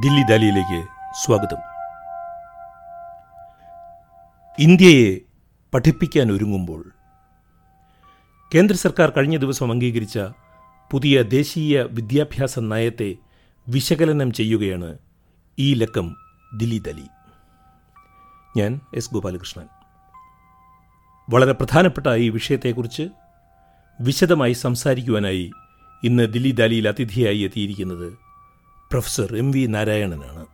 ദില്ലി ദാലിയിലേക്ക് സ്വാഗതം. ഇന്ത്യയെ പഠിപ്പിക്കാൻ ഒരുങ്ങുമ്പോൾ കേന്ദ്ര സർക്കാർ കഴിഞ്ഞ ദിവസം അംഗീകരിച്ച പുതിയ ദേശീയ വിദ്യാഭ്യാസ നയത്തെ വിശകലനം ചെയ്യുകയാണ് ഈ ലക്കം ദില്ലി ദലി. ഞാൻ എസ് ഗോപാലകൃഷ്ണൻ. വളരെ പ്രധാനപ്പെട്ട ഈ വിഷയത്തെക്കുറിച്ച് വിശദമായി സംസാരിക്കുവാനായി ഇന്ന് ദില്ലി ദാലിയിൽ അതിഥിയായി എത്തിയിരിക്കുന്നത് പ്രൊഫസർ എം വി നാരായണനാണ്.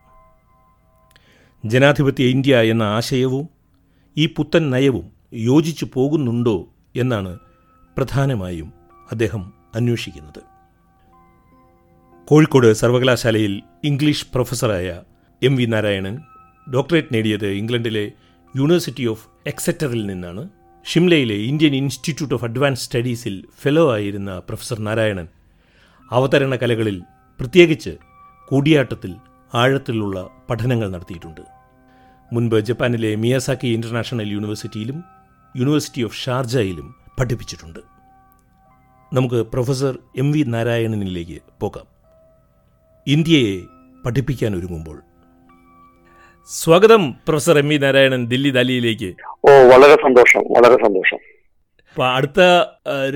ജനാധിപത്യ ഇന്ത്യ എന്ന ആശയവും ഈ പുത്തൻ നയവും യോജിച്ചു പോകുന്നുണ്ടോ എന്നാണ് പ്രധാനമായും അദ്ദേഹം അന്വേഷിക്കുന്നത്. കോഴിക്കോട് സർവകലാശാലയിൽ ഇംഗ്ലീഷ് പ്രൊഫസറായ എം വി നാരായണൻ ഡോക്ടറേറ്റ് നേടിയത് ഇംഗ്ലണ്ടിലെ യൂണിവേഴ്സിറ്റി ഓഫ് എക്സെറ്ററിൽ നിന്നാണ്. ഷിംലയിലെ ഇന്ത്യൻ ഇൻസ്റ്റിറ്റ്യൂട്ട് ഓഫ് അഡ്വാൻസ് സ്റ്റഡീസിൽ ഫെലോ ആയിരുന്ന പ്രൊഫസർ നാരായണൻ അവതരണ കലകളിൽ പ്രത്യേകിച്ച് കൂടിയാട്ടത്തിൽ ആഴത്തിലുള്ള പഠനങ്ങൾ നടത്തിയിട്ടുണ്ട്. മുൻപ് ജപ്പാനിലെ മിയാസാക്കി ഇന്റർനാഷണൽ യൂണിവേഴ്സിറ്റിയിലും യൂണിവേഴ്സിറ്റി ഓഫ് ഷാർജയിലും പഠിപ്പിച്ചിട്ടുണ്ട്. നമുക്ക് പ്രൊഫസർ എം വി നാരായണനിലേക്ക് പോകാം. ഇന്ത്യയെ പഠിപ്പിക്കാൻ ഒരുങ്ങുമ്പോൾ. സ്വാഗതം professor M V Narayanan Dilli ദാലിയിലേക്ക്. ഓ വളരെ സന്തോഷം വളരെ സന്തോഷം. അപ്പൊ അടുത്ത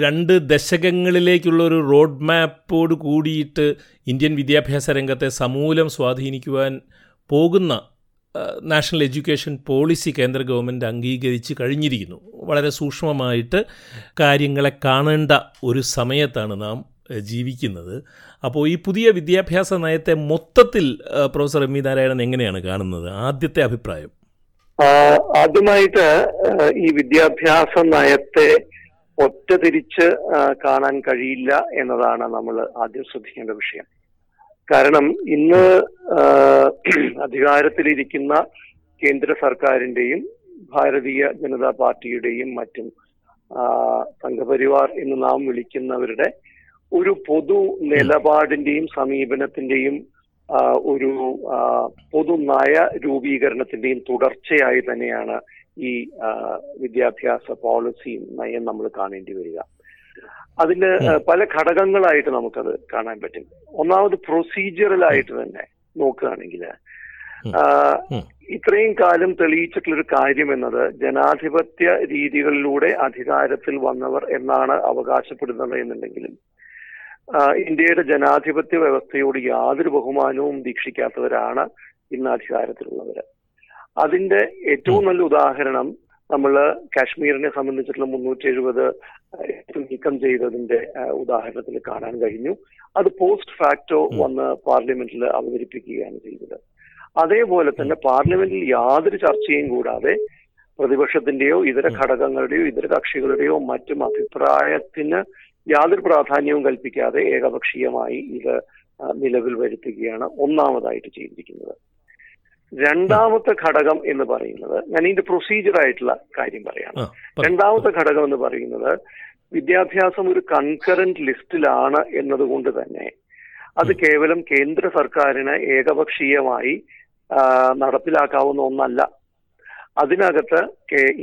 രണ്ട് ദശകങ്ങളിലേക്കുള്ള ഒരു റോഡ് മാപ്പോട് കൂടിയിട്ട് ഇന്ത്യൻ വിദ്യാഭ്യാസ രംഗത്തെ സമൂലം സ്വാധീനിക്കുവാൻ പോകുന്ന നാഷണൽ എഡ്യൂക്കേഷൻ പോളിസി കേന്ദ്ര ഗവൺമെന്റ് അംഗീകരിച്ച് കഴിഞ്ഞിരിക്കുന്നു. വളരെ സൂക്ഷ്മമായിട്ട് കാര്യങ്ങളെ കാണേണ്ട ഒരു സമയത്താണ് നാം ജീവിക്കുന്നത്. അപ്പോൾ ഈ പുതിയ വിദ്യാഭ്യാസ നയത്തെ മൊത്തത്തിൽ പ്രൊഫസർ എം വി നാരായണൻ എങ്ങനെയാണ് കാണുന്നത്? ആദ്യത്തെ അഭിപ്രായം. ആദ്യമായിട്ട് ഈ വിദ്യാഭ്യാസ നയത്തെ ഒറ്റ തിരിച്ച് കാണാൻ കഴിയില്ല എന്നതാണ് നമ്മൾ ആദ്യം ശ്രദ്ധിക്കേണ്ട വിഷയം. കാരണം ഇന്ന് അധികാരത്തിലിരിക്കുന്ന കേന്ദ്ര സർക്കാരിന്റെയും ഭാരതീയ ജനതാ പാർട്ടിയുടെയും മറ്റും സംഘപരിവാർ എന്ന് നാം വിളിക്കുന്നവരുടെ ഒരു പൊതു നിലപാടിന്റെയും സമീപനത്തിന്റെയും ഒരു പൊതുനയ പൊതു നയ രൂപീകരണത്തിന്റെയും തുടർച്ചയായി തന്നെയാണ് ഈ വിദ്യാഭ്യാസ പോളിസിയും നയം നമ്മൾ കാണേണ്ടി വരിക. അതിന് പല ഘടകങ്ങളായിട്ട് നമുക്കത് കാണാൻ പറ്റും. ഒന്നാമത് പ്രൊസീജിയറലായിട്ട് തന്നെ നോക്കുകയാണെങ്കിൽ. ഇത്രയും കാലം തെളിയിച്ചിട്ടുള്ളൊരു കാര്യം എന്നത് ജനാധിപത്യ രീതികളിലൂടെ അധികാരത്തിൽ വന്നവർ എന്നാണ് അവകാശപ്പെടുന്നത് എന്നുണ്ടെങ്കിലും ഇന്ത്യയുടെ ജനാധിപത്യ വ്യവസ്ഥയോട് യാതൊരു ബഹുമാനവും ദീക്ഷിക്കാത്തവരാണ് ഇന്ന് അധികാരത്തിലുള്ളവര്. അതിന്റെ ഏറ്റവും നല്ല ഉദാഹരണം നമ്മൾ കാശ്മീരിനെ സംബന്ധിച്ചിട്ടുള്ള മുന്നൂറ്റി എഴുപത് നീക്കം ചെയ്തതിന്റെ ഉദാഹരണത്തിൽ കാണാൻ കഴിഞ്ഞു. അത് പോസ്റ്റ് ഫാക്ടോ വന്ന് പാർലമെന്റിൽ അവതരിപ്പിക്കുകയാണ് ചെയ്തത്. അതേപോലെ തന്നെ പാർലമെന്റിൽ യാതൊരു ചർച്ചയും കൂടാതെ പ്രതിപക്ഷത്തിന്റെയോ ഇതര ഘടകങ്ങളുടെയോ ഇതര കക്ഷികളുടെയോ മറ്റും അഭിപ്രായത്തിന് യാതൊരു പ്രാധാന്യവും കൽപ്പിക്കാതെ ഏകപക്ഷീയമായി ഇത് നിലവിൽ വരുത്തുകയാണ് ഒന്നാമതായിട്ട് ചെയ്തിരിക്കുന്നത്. രണ്ടാമത്തെ ഘടകം എന്ന് പറയുന്നത് ഞാൻ ഇതിന്റെ പ്രൊസീജിയർ ആയിട്ടുള്ള കാര്യം പറയാണ് രണ്ടാമത്തെ ഘടകം എന്ന് പറയുന്നത് വിദ്യാഭ്യാസം ഒരു കൺകറന്റ് ലിസ്റ്റിലാണ് എന്നതുകൊണ്ട് തന്നെ അത് കേവലം കേന്ദ്ര സർക്കാരിന് ഏകപക്ഷീയമായി നടപ്പിലാക്കാവുന്ന ഒന്നല്ല. അതിനകത്ത്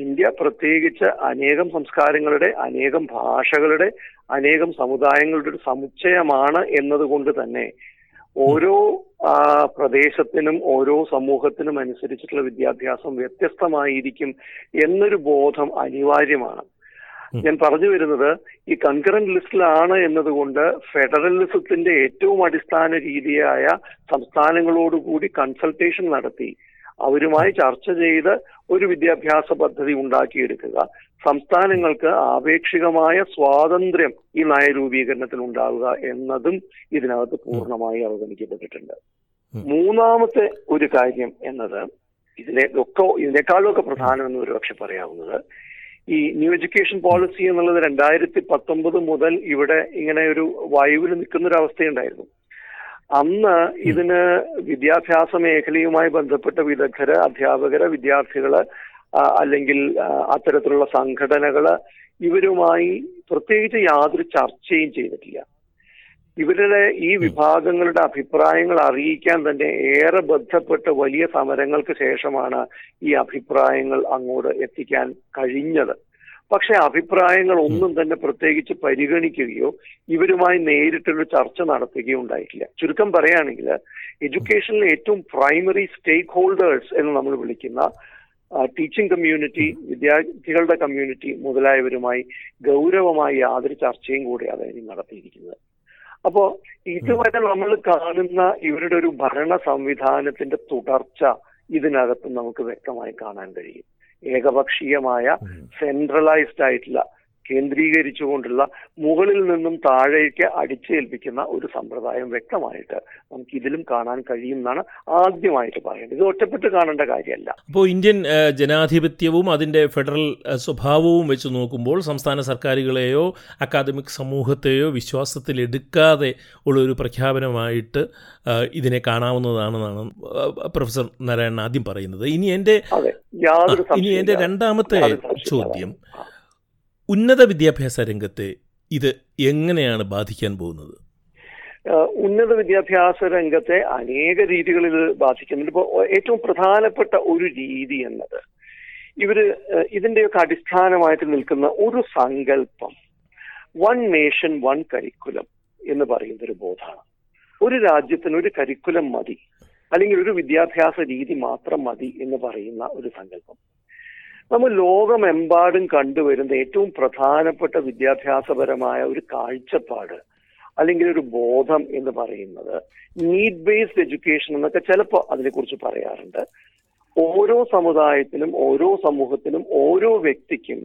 ഇന്ത്യ പ്രത്യേകിച്ച് അനേകം സംസ്കാരങ്ങളുടെ അനേകം ഭാഷകളുടെ അനേകം സമുദായങ്ങളുടെ ഒരു സമുച്ചയമാണ് എന്നതുകൊണ്ട് തന്നെ ഓരോ പ്രദേശത്തിനും ഓരോ സമൂഹത്തിനും അനുസരിച്ചിട്ടുള്ള വിദ്യാഭ്യാസം വ്യത്യസ്തമായിരിക്കും എന്നൊരു ബോധം അനിവാര്യമാണ്. ഞാൻ പറഞ്ഞു വരുന്നത് ഈ കൺകറന്റ് ലിസ്റ്റിലാണ് എന്നതുകൊണ്ട് ഫെഡറലിസത്തിന്റെ ഏറ്റവും അടിസ്ഥാന രീതിയായ സംസ്ഥാനങ്ങളോടുകൂടി കൺസൾട്ടേഷൻ നടത്തി അവരുമായി ചർച്ച ചെയ്ത് ഒരു വിദ്യാഭ്യാസ പദ്ധതി ഉണ്ടാക്കിയെടുക്കുക. സംസ്ഥാനങ്ങൾക്ക് ആപേക്ഷികമായ സ്വാതന്ത്ര്യം ഈ നയരൂപീകരണത്തിൽ ഉണ്ടാവുക എന്നതും ഇതിനകത്ത് പൂർണമായി അവഗണിക്കപ്പെട്ടിട്ടുണ്ട്. മൂന്നാമത്തെ ഒരു കാര്യം എന്നത് ഇതിനെ ഒക്കെ ഇതിനേക്കാളൊക്കെ പ്രധാനം എന്ന് ഒരുപക്ഷെ പറയാവുന്നത് ഈ ന്യൂ എഡ്യൂക്കേഷൻ പോളിസി എന്നുള്ളത് രണ്ടായിരത്തി പത്തൊമ്പത് മുതൽ ഇവിടെ ഇങ്ങനെ ഒരു വായുവിൽ നിൽക്കുന്ന ഒരു അവസ്ഥയുണ്ടായിരുന്നു അന്ന് ഇതിന് വിദ്യാഭ്യാസ മേഖലയുമായി ബന്ധപ്പെട്ട വിദഗ്ധര് അധ്യാപകര് വിദ്യാർത്ഥികൾ അല്ലെങ്കിൽ അത്തരത്തിലുള്ള സംഘടനകൾ ഇവരുമായി പ്രത്യേകിച്ച് യാതൊരു ചർച്ചയും ചെയ്തിട്ടില്ല. ഇവരുടെ ഈ വിഭാഗങ്ങളുടെ അഭിപ്രായങ്ങൾ അറിയിക്കാൻ തന്നെ ഏറെ ബന്ധപ്പെട്ട വലിയ സമരങ്ങൾക്ക് ശേഷമാണ് ഈ അഭിപ്രായങ്ങൾ അങ്ങോട്ട് എത്തിക്കാൻ കഴിഞ്ഞത്. പക്ഷെ അഭിപ്രായങ്ങൾ ഒന്നും തന്നെ പ്രത്യേകിച്ച് പരിഗണിക്കുകയോ ഇവരുമായി നേരിട്ടൊരു ചർച്ച നടത്തുകയോ ഉണ്ടായിട്ടില്ല. ചുരുക്കം പറയുകയാണെങ്കിൽ എഡ്യൂക്കേഷനിലെ ഏറ്റവും പ്രൈമറി സ്റ്റേക്ക് ഹോൾഡേഴ്സ് എന്ന് നമ്മൾ വിളിക്കുന്ന ടീച്ചിങ് കമ്മ്യൂണിറ്റി വിദ്യാർത്ഥികളുടെ കമ്മ്യൂണിറ്റി മുതലായവരുമായി ഗൗരവമായി യാതൊരു ചർച്ചയും കൂടി അതായിരിക്കും നടത്തിയിരിക്കുന്നത്. അപ്പോ ഇതുവരെ നമ്മൾ കാണുന്ന ഇവരുടെ ഒരു ഭരണ സംവിധാനത്തിന്റെ തുടർച്ച ഇതിനകത്ത് നമുക്ക് വ്യക്തമായി കാണാൻ കഴിയും. ഏകപക്ഷീയമായ സെൻട്രലൈസ്ഡ് ആയിട്ടുള്ള കേന്ദ്രീകരിച്ചുകൊണ്ടുള്ള മുകളിൽ നിന്നും താഴേക്ക് അടിച്ചേൽപ്പിക്കുന്ന ഒരു സമ്പ്രദായം വ്യക്തമായിട്ട് നമുക്ക് ഇതിലും കാണാൻ കഴിയും എന്നാണ് ആദ്യമായിട്ട് പറയുന്നത് ഇത് ഒറ്റപ്പെട്ട് കാണേണ്ട കാര്യമല്ല. അപ്പോൾ ഇന്ത്യൻ ജനാധിപത്യവും അതിന്റെ ഫെഡറൽ സ്വഭാവവും വെച്ച് നോക്കുമ്പോൾ സംസ്ഥാന സർക്കാരുകളെയോ അക്കാദമിക് സമൂഹത്തെയോ വിശ്വാസത്തിലെടുക്കാതെ ഉള്ള ഒരു പ്രഖ്യാപനമായിട്ട് ഇതിനെ കാണാവുന്നതാണെന്നാണ് പ്രൊഫസർ നാരായണൻ ആദ്യം പറയുന്നത്. ഇനി എന്റെ ഇനി എന്റെ രണ്ടാമത്തെ ചോദ്യം. ഉന്നത വിദ്യാഭ്യാസ രംഗത്തെ ഇത് എങ്ങനെയാണ് ബാധിക്കാൻ പോകുന്നത്? ഉന്നത വിദ്യാഭ്യാസ രംഗത്തെ അനേക രീതികളിൽ ബാധിക്കുന്നുണ്ട്. ഇപ്പോൾ ഏറ്റവും പ്രധാനപ്പെട്ട ഒരു രീതി എന്നത് ഇവർ ഇതിന്റെയൊക്കെ അടിസ്ഥാനമായിട്ട് നിൽക്കുന്ന ഒരു സങ്കല്പം വൺ നേഷൻ വൺ കരിക്കുലം എന്ന് പറയുന്ന ഒരു ബോധമാണ്. ഒരു രാജ്യത്തിന് ഒരു കരിക്കുലം മതി അല്ലെങ്കിൽ ഒരു വിദ്യാഭ്യാസ രീതി മാത്രം മതി എന്ന് പറയുന്ന ഒരു സങ്കല്പം. നമ്മൾ ലോകമെമ്പാടും കണ്ടുവരുന്ന ഏറ്റവും പ്രധാനപ്പെട്ട വിദ്യാഭ്യാസപരമായ ഒരു കാഴ്ചപ്പാട് അല്ലെങ്കിൽ ഒരു ബോധം എന്ന് പറയുന്നത് നീഡ് ബേസ്ഡ് എഡ്യൂക്കേഷൻ എന്നൊക്കെ ചിലപ്പോൾ അതിനെക്കുറിച്ച് പറയാറുണ്ട്. ഓരോ സമുദായത്തിനും ഓരോ സമൂഹത്തിനും ഓരോ വ്യക്തിക്കും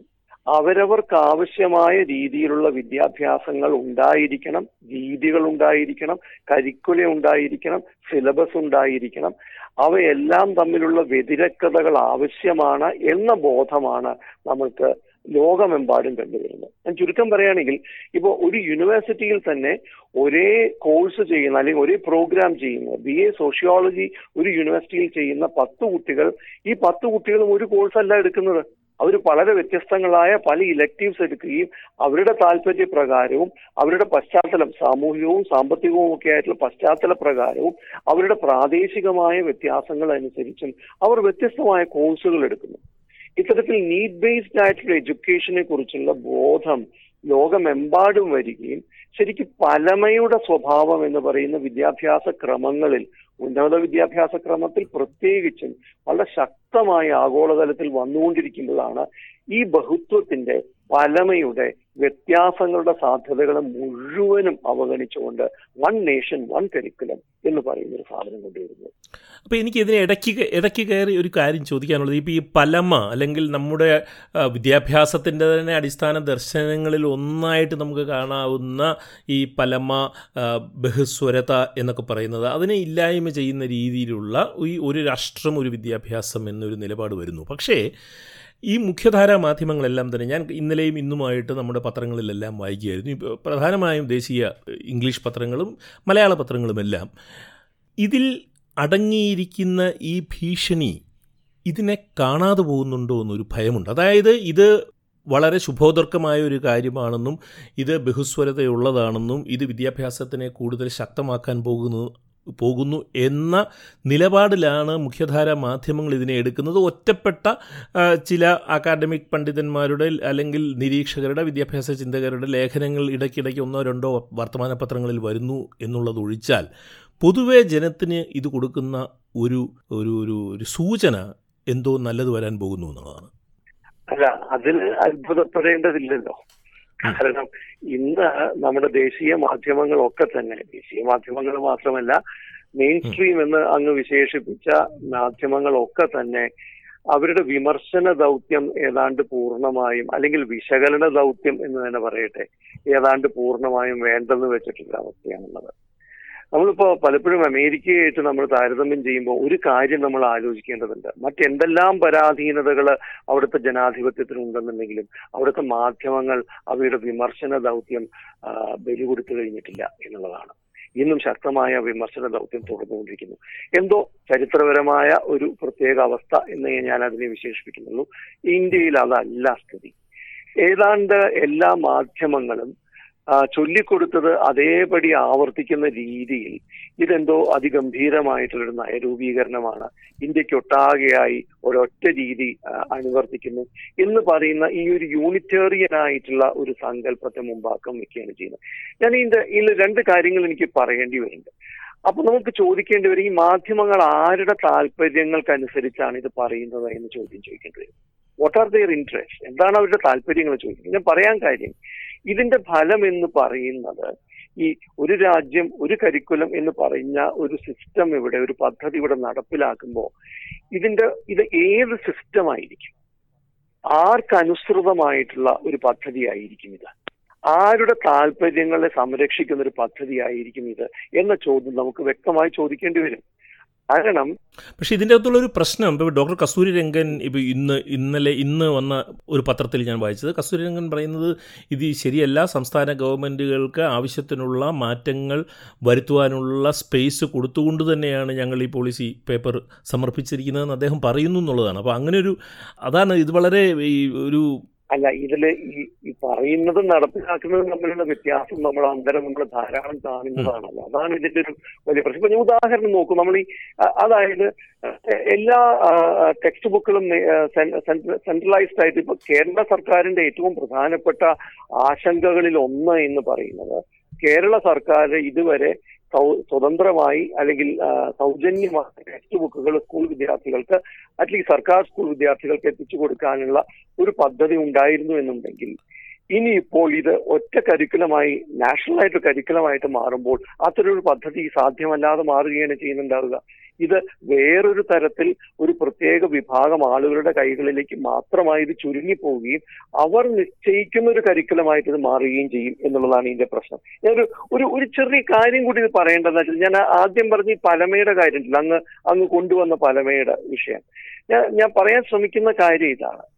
അവരവർക്ക് ആവശ്യമായ രീതിയിലുള്ള വിദ്യാഭ്യാസങ്ങൾ ഉണ്ടായിരിക്കണം രീതികൾ ഉണ്ടായിരിക്കണം കരിക്കുല ഉണ്ടായിരിക്കണം സിലബസ് ഉണ്ടായിരിക്കണം. അവയെല്ലാം തമ്മിലുള്ള വ്യതിരക്തതകൾ ആവശ്യമാണ് എന്ന ബോധമാണ് നമ്മൾക്ക് ലോകമെമ്പാടും കണ്ടുവരുന്നത്. ഞാൻ ചുരുക്കം പറയുകയാണെങ്കിൽ ഇപ്പോൾ ഒരു യൂണിവേഴ്സിറ്റിയിൽ തന്നെ ഒരേ കോഴ്സ് ചെയ്യുന്ന അല്ലെങ്കിൽ ഒരേ പ്രോഗ്രാം ചെയ്യുന്ന ബി എ സോഷ്യോളജി ഒരു യൂണിവേഴ്സിറ്റിയിൽ ചെയ്യുന്ന പത്ത് കുട്ടികൾ ഈ പത്ത് കുട്ടികളും ഒരു കോഴ്സ് അല്ല എടുക്കുന്നത്. അവർ വളരെ വ്യത്യസ്തങ്ങളായ പല ഇലക്റ്റീവ്സ് എടുക്കുകയും അവരുടെ താല്പര്യ പ്രകാരവും അവരുടെ പശ്ചാത്തലം സാമൂഹികവും സാമ്പത്തികവും ഒക്കെ ആയിട്ടുള്ള പശ്ചാത്തല പ്രകാരവും അവരുടെ പ്രാദേശികമായ വ്യത്യാസങ്ങൾ അനുസരിച്ചും അവർ വ്യത്യസ്തമായ കോഴ്സുകൾ എടുക്കുന്നു. ഇത്തരത്തിൽ നീഡ് ബേസ്ഡ് ആയിട്ടുള്ള എഡ്യൂക്കേഷനെ കുറിച്ചുള്ള ബോധം ലോകമെമ്പാടും വരികയും ശരിക്കും പലമയുടെ സ്വഭാവം എന്ന് പറയുന്ന വിദ്യാഭ്യാസ ക്രമങ്ങളിൽ ഉന്നത വിദ്യാഭ്യാസ ക്രമത്തിൽ പ്രത്യേകിച്ചും വളരെ ശക്തമായ ആഗോളതലത്തിൽ വന്നുകൊണ്ടിരിക്കുമ്പോഴാണ് ഈ ബഹുത്വത്തിന്റെ പലമയുടെ വ്യത്യാസങ്ങളുടെ സാധ്യതകളെ മുഴുവനും അവഗണിച്ചുകൊണ്ട് വൺ നേഷൻ വൺ കരിക്കുലം എന്ന് പറയുന്ന ഒരു സാധനം കൊണ്ടുവരുന്നു. അപ്പോൾ എനിക്ക് ഇതിനെ ഇടയ്ക്ക് ഇടയ്ക്ക് കയറി ഒരു കാര്യം ചോദിക്കാനുള്ളത്. ഇപ്പോൾ ഈ പലമ അല്ലെങ്കിൽ നമ്മുടെ വിദ്യാഭ്യാസത്തിന്റെ തന്നെ അടിസ്ഥാന ദർശനങ്ങളിൽ ഒന്നായിട്ട് നമുക്ക് കാണാവുന്ന ഈ പലമ ബഹുസ്വരത എന്നൊക്കെ പറയുന്നത് അതിനെ ഇല്ലായ്മ ചെയ്യുന്ന രീതിയിലുള്ള ഈ ഒരു രാഷ്ട്രം ഒരു വിദ്യാഭ്യാസം എന്നൊരു നിലപാട് വരുന്നു. പക്ഷേ ഈ മുഖ്യധാരാ മാധ്യമങ്ങളെല്ലാം തന്നെ ഞാൻ ഇന്നലെയും ഇന്നുമായിട്ട് നമ്മുടെ പത്രങ്ങളിലെല്ലാം വായിക്കുകയായിരുന്നു. പ്രധാനമായും ദേശീയ ഇംഗ്ലീഷ് പത്രങ്ങളും മലയാള പത്രങ്ങളുമെല്ലാം. ഇതിൽ അടങ്ങിയിരിക്കുന്ന ഈ ഭീഷണി ഇതിനെ കാണാതെ പോകുന്നുണ്ടോ എന്നൊരു ഭയമുണ്ട്. അതായത് ഇത് വളരെ ശുഭോദർക്കമായ ഒരു കാര്യമാണെന്നും ഇത് ബഹുസ്വരതയുള്ളതാണെന്നും ഇത് വിദ്യാഭ്യാസത്തിനെ കൂടുതൽ ശക്തമാക്കാൻ പോകുന്നു പോകുന്നു എന്ന നിലപാടിലാണ് മുഖ്യധാര മാധ്യമങ്ങൾ ഇതിനെ എടുക്കുന്നത്. ഒറ്റപ്പെട്ട ചില അക്കാഡമിക് പണ്ഡിതന്മാരുടെ അല്ലെങ്കിൽ നിരീക്ഷകരുടെ വിദ്യാഭ്യാസ ചിന്തകരുടെ ലേഖനങ്ങൾ ഇടയ്ക്കിടയ്ക്ക് ഒന്നോ രണ്ടോ വർത്തമാന പത്രങ്ങളിൽ വരുന്നു എന്നുള്ളത് ഒഴിച്ചാൽ പൊതുവെ ജനത്തിന് ഇത് കൊടുക്കുന്ന ഒരു ഒരു ഒരു ഒരു സൂചന എന്തോ നല്ലത് വരാൻ പോകുന്നു എന്നുള്ളതാണ്. അല്ല അതിൽ അത്ഭുതപ്പെടേണ്ടതില്ലല്ലോ. കാരണം ഇന്ന് നമ്മുടെ ദേശീയ മാധ്യമങ്ങളൊക്കെ തന്നെ ദേശീയ മാധ്യമങ്ങൾ മാത്രമല്ല മെയിൻ സ്ട്രീം എന്ന് അങ്ങ് വിശേഷിപ്പിച്ച മാധ്യമങ്ങളൊക്കെ തന്നെ അവരുടെ വിമർശന ദൗത്യം ഏതാണ്ട് പൂർണമായും അല്ലെങ്കിൽ വിശകലന ദൗത്യം എന്ന് തന്നെ പറയട്ടെ ഏതാണ്ട് പൂർണമായും വേണ്ടെന്ന് വെച്ചിട്ടുള്ള അവസ്ഥയാണുള്ളത്. നമ്മളിപ്പോ പലപ്പോഴും അമേരിക്കയായിട്ട് നമ്മൾ താരതമ്യം ചെയ്യുമ്പോൾ ഒരു കാര്യം നമ്മൾ ആലോചിക്കേണ്ടതുണ്ട്. മറ്റെന്തെല്ലാം പരാധീനതകൾ അവിടുത്തെ ജനാധിപത്യത്തിന് ഉണ്ടെന്നുണ്ടെങ്കിലും അവിടുത്തെ മാധ്യമങ്ങൾ അവയുടെ വിമർശന ദൗത്യം ബലി കൊടുത്തു കഴിഞ്ഞിട്ടില്ല എന്നുള്ളതാണ്. ഇന്നും ശക്തമായ വിമർശന ദൗത്യം തുടർന്നുകൊണ്ടിരിക്കുന്നു. എന്തോ ചരിത്രപരമായ ഒരു പ്രത്യേക അവസ്ഥ എന്ന് ഞാൻ അതിനെ വിശേഷിപ്പിക്കുന്നുള്ളൂ ഇന്ത്യയിൽ അതല്ല സ്ഥിതി. ഏതാണ്ട് എല്ലാ മാധ്യമങ്ങളും ചൊല്ലിക്കൊടുത്തത് അതേപടി ആവർത്തിക്കുന്ന രീതിയിൽ ഇതെന്തോ അതിഗംഭീരമായിട്ടുള്ളൊരു നയരൂപീകരണമാണ്. ഇന്ത്യക്കൊട്ടാകെയായി ഒരൊറ്റ രീതി അനുവർത്തിക്കുന്നു എന്ന് പറയുന്ന ഈ ഒരു യൂണിറ്റേറിയൻ ആയിട്ടുള്ള ഒരു സങ്കല്പത്തെ മുമ്പാക്കം വെക്കുകയാണ് ചെയ്യുന്നത്. ഞാൻ ഇതിന്റെ ഇതിൽ രണ്ട് കാര്യങ്ങൾ എനിക്ക് പറയേണ്ടി വരുന്നുണ്ട്. അപ്പൊ നമുക്ക് ചോദിക്കേണ്ടി വരും ഈ മാധ്യമങ്ങൾ ആരുടെ താല്പര്യങ്ങൾക്കനുസരിച്ചാണ് ഇത് പറയുന്നത് എന്ന് ചോദ്യം ചോദിക്കേണ്ടി വരും. വാട്ട് ആർ ദെയർ ഇൻട്രസ്റ്റ് എന്താണ് അവരുടെ താല്പര്യങ്ങൾ ചോദിക്കുന്നത്? ഞാൻ പറയാൻ കാര്യം ഇതിന്റെ ഫലം എന്ന് പറയുന്നത് ഈ ഒരു രാജ്യം ഒരു കരിക്കുലം എന്ന് പറഞ്ഞ ഒരു സിസ്റ്റം ഇവിടെ ഒരു പദ്ധതി ഇവിടെ നടപ്പിലാക്കുമ്പോൾ ഇതിന്റെ ഇത് ഏത് സിസ്റ്റം ആയിരിക്കും? ആർക്കനുസൃതമായിട്ടുള്ള ഒരു പദ്ധതി ആയിരിക്കും ഇത്? ആരുടെ താല്പര്യങ്ങളെ സംരക്ഷിക്കുന്ന ഒരു പദ്ധതി ആയിരിക്കും ഇത്? എന്ന ചോദ്യം നമുക്ക് വ്യക്തമായി ചോദിക്കേണ്ടി വരും. കാരണം പക്ഷെ ഇതിന്റെ അകത്തുള്ള ഒരു പ്രശ്നം ഇപ്പോൾ ഡോക്ടർ കസ്തൂരി രംഗൻ ഇപ്പോൾ ഇന്ന് ഇന്നലെ ഇന്ന് വന്ന ഒരു പത്രത്തിൽ ഞാൻ വായിച്ചത്. കസ്തൂരി രംഗൻ പറയുന്നത് ഇത് ശരിയല്ല. സംസ്ഥാന ഗവൺമെന്റുകൾക്ക് ആവശ്യത്തിനുള്ള മാറ്റങ്ങൾ വരുത്തുവാനുള്ള സ്പേസ് കൊടുത്തുകൊണ്ട് തന്നെയാണ് ഞങ്ങൾ ഈ പോളിസി പേപ്പർ സമർപ്പിച്ചിരിക്കുന്നതെന്ന് അദ്ദേഹം പറയുന്നു എന്നുള്ളതാണ്. അപ്പോൾ അങ്ങനെ ഒരു അതാണ് ഇത് വളരെ ഈ ഒരു അല്ല ഇതിൽ ഈ ഈ പറയുന്നതും നടപ്പിലാക്കുന്നതും തമ്മിലുള്ള വ്യത്യാസം നമ്മൾ അന്തരം നമ്മൾ ധാരാളം കാണുന്നതാണല്ലോ. അതാണ് ഇതിന്റെ ഒരു വലിയ പ്രശ്നം. ഇപ്പൊ ഞാൻ ഉദാഹരണം നോക്കും. നമ്മൾ ഈ അതായത് എല്ലാ ടെക്സ്റ്റ് ബുക്കുകളും സെൻട്രലൈസ്ഡ് ആയിട്ട് ഇപ്പൊ കേരള സർക്കാരിന്റെ ഏറ്റവും പ്രധാനപ്പെട്ട ആശങ്കകളിൽ ഒന്ന് എന്ന് പറയുന്നത് കേരള സർക്കാർ ഇതുവരെ സ്വതന്ത്രമായി അല്ലെങ്കിൽ സൗജന്യമായി ടെക്സ്റ്റ് ബുക്കുകൾ സ്കൂൾ വിദ്യാർത്ഥികൾക്ക് അറ്റ്ലീസ്റ്റ് സർക്കാർ സ്കൂൾ വിദ്യാർത്ഥികൾക്ക് എത്തിച്ചു കൊടുക്കാനുള്ള ഒരു പദ്ധതി ഉണ്ടായിരുന്നു എന്നുണ്ടെങ്കിൽ ഇനിയിപ്പോൾ ഇത് ഒറ്റ കരിക്കുലമായി നാഷണൽ ആയിട്ട് കരിക്കുലമായിട്ട് മാറുമ്പോൾ അത്തരൊരു പദ്ധതി സാധ്യമല്ലാതെ മാറുകയാണ് ചെയ്യുന്നുണ്ടാവുക. ഇത് വേറൊരു തരത്തിൽ ഒരു പ്രത്യേക വിഭാഗം ആളുകളുടെ കൈകളിലേക്ക് മാത്രമായി ഇത് ചുരുങ്ങിപ്പോവുകയും അവർ നിശ്ചയിക്കുന്ന ഒരു കരിക്കുലമായിട്ട് ഇത് മാറുകയും ചെയ്യും എന്നുള്ളതാണ് ഇതിന്റെ പ്രശ്നം. ഞാനൊരു ഒരു ഒരു ചെറിയ കാര്യം കൂടി ഇത് പറയേണ്ടതെന്ന് വെച്ചാൽ ഞാൻ ആദ്യം പറഞ്ഞ ഈ പലമയുടെ കാര്യത്തിൽ അങ്ങ് അങ്ങ് കൊണ്ടുവന്ന പലമയുടെ വിഷയം. ഞാൻ ഞാൻ പറയാൻ ശ്രമിക്കുന്ന കാര്യം ഇതാണ്.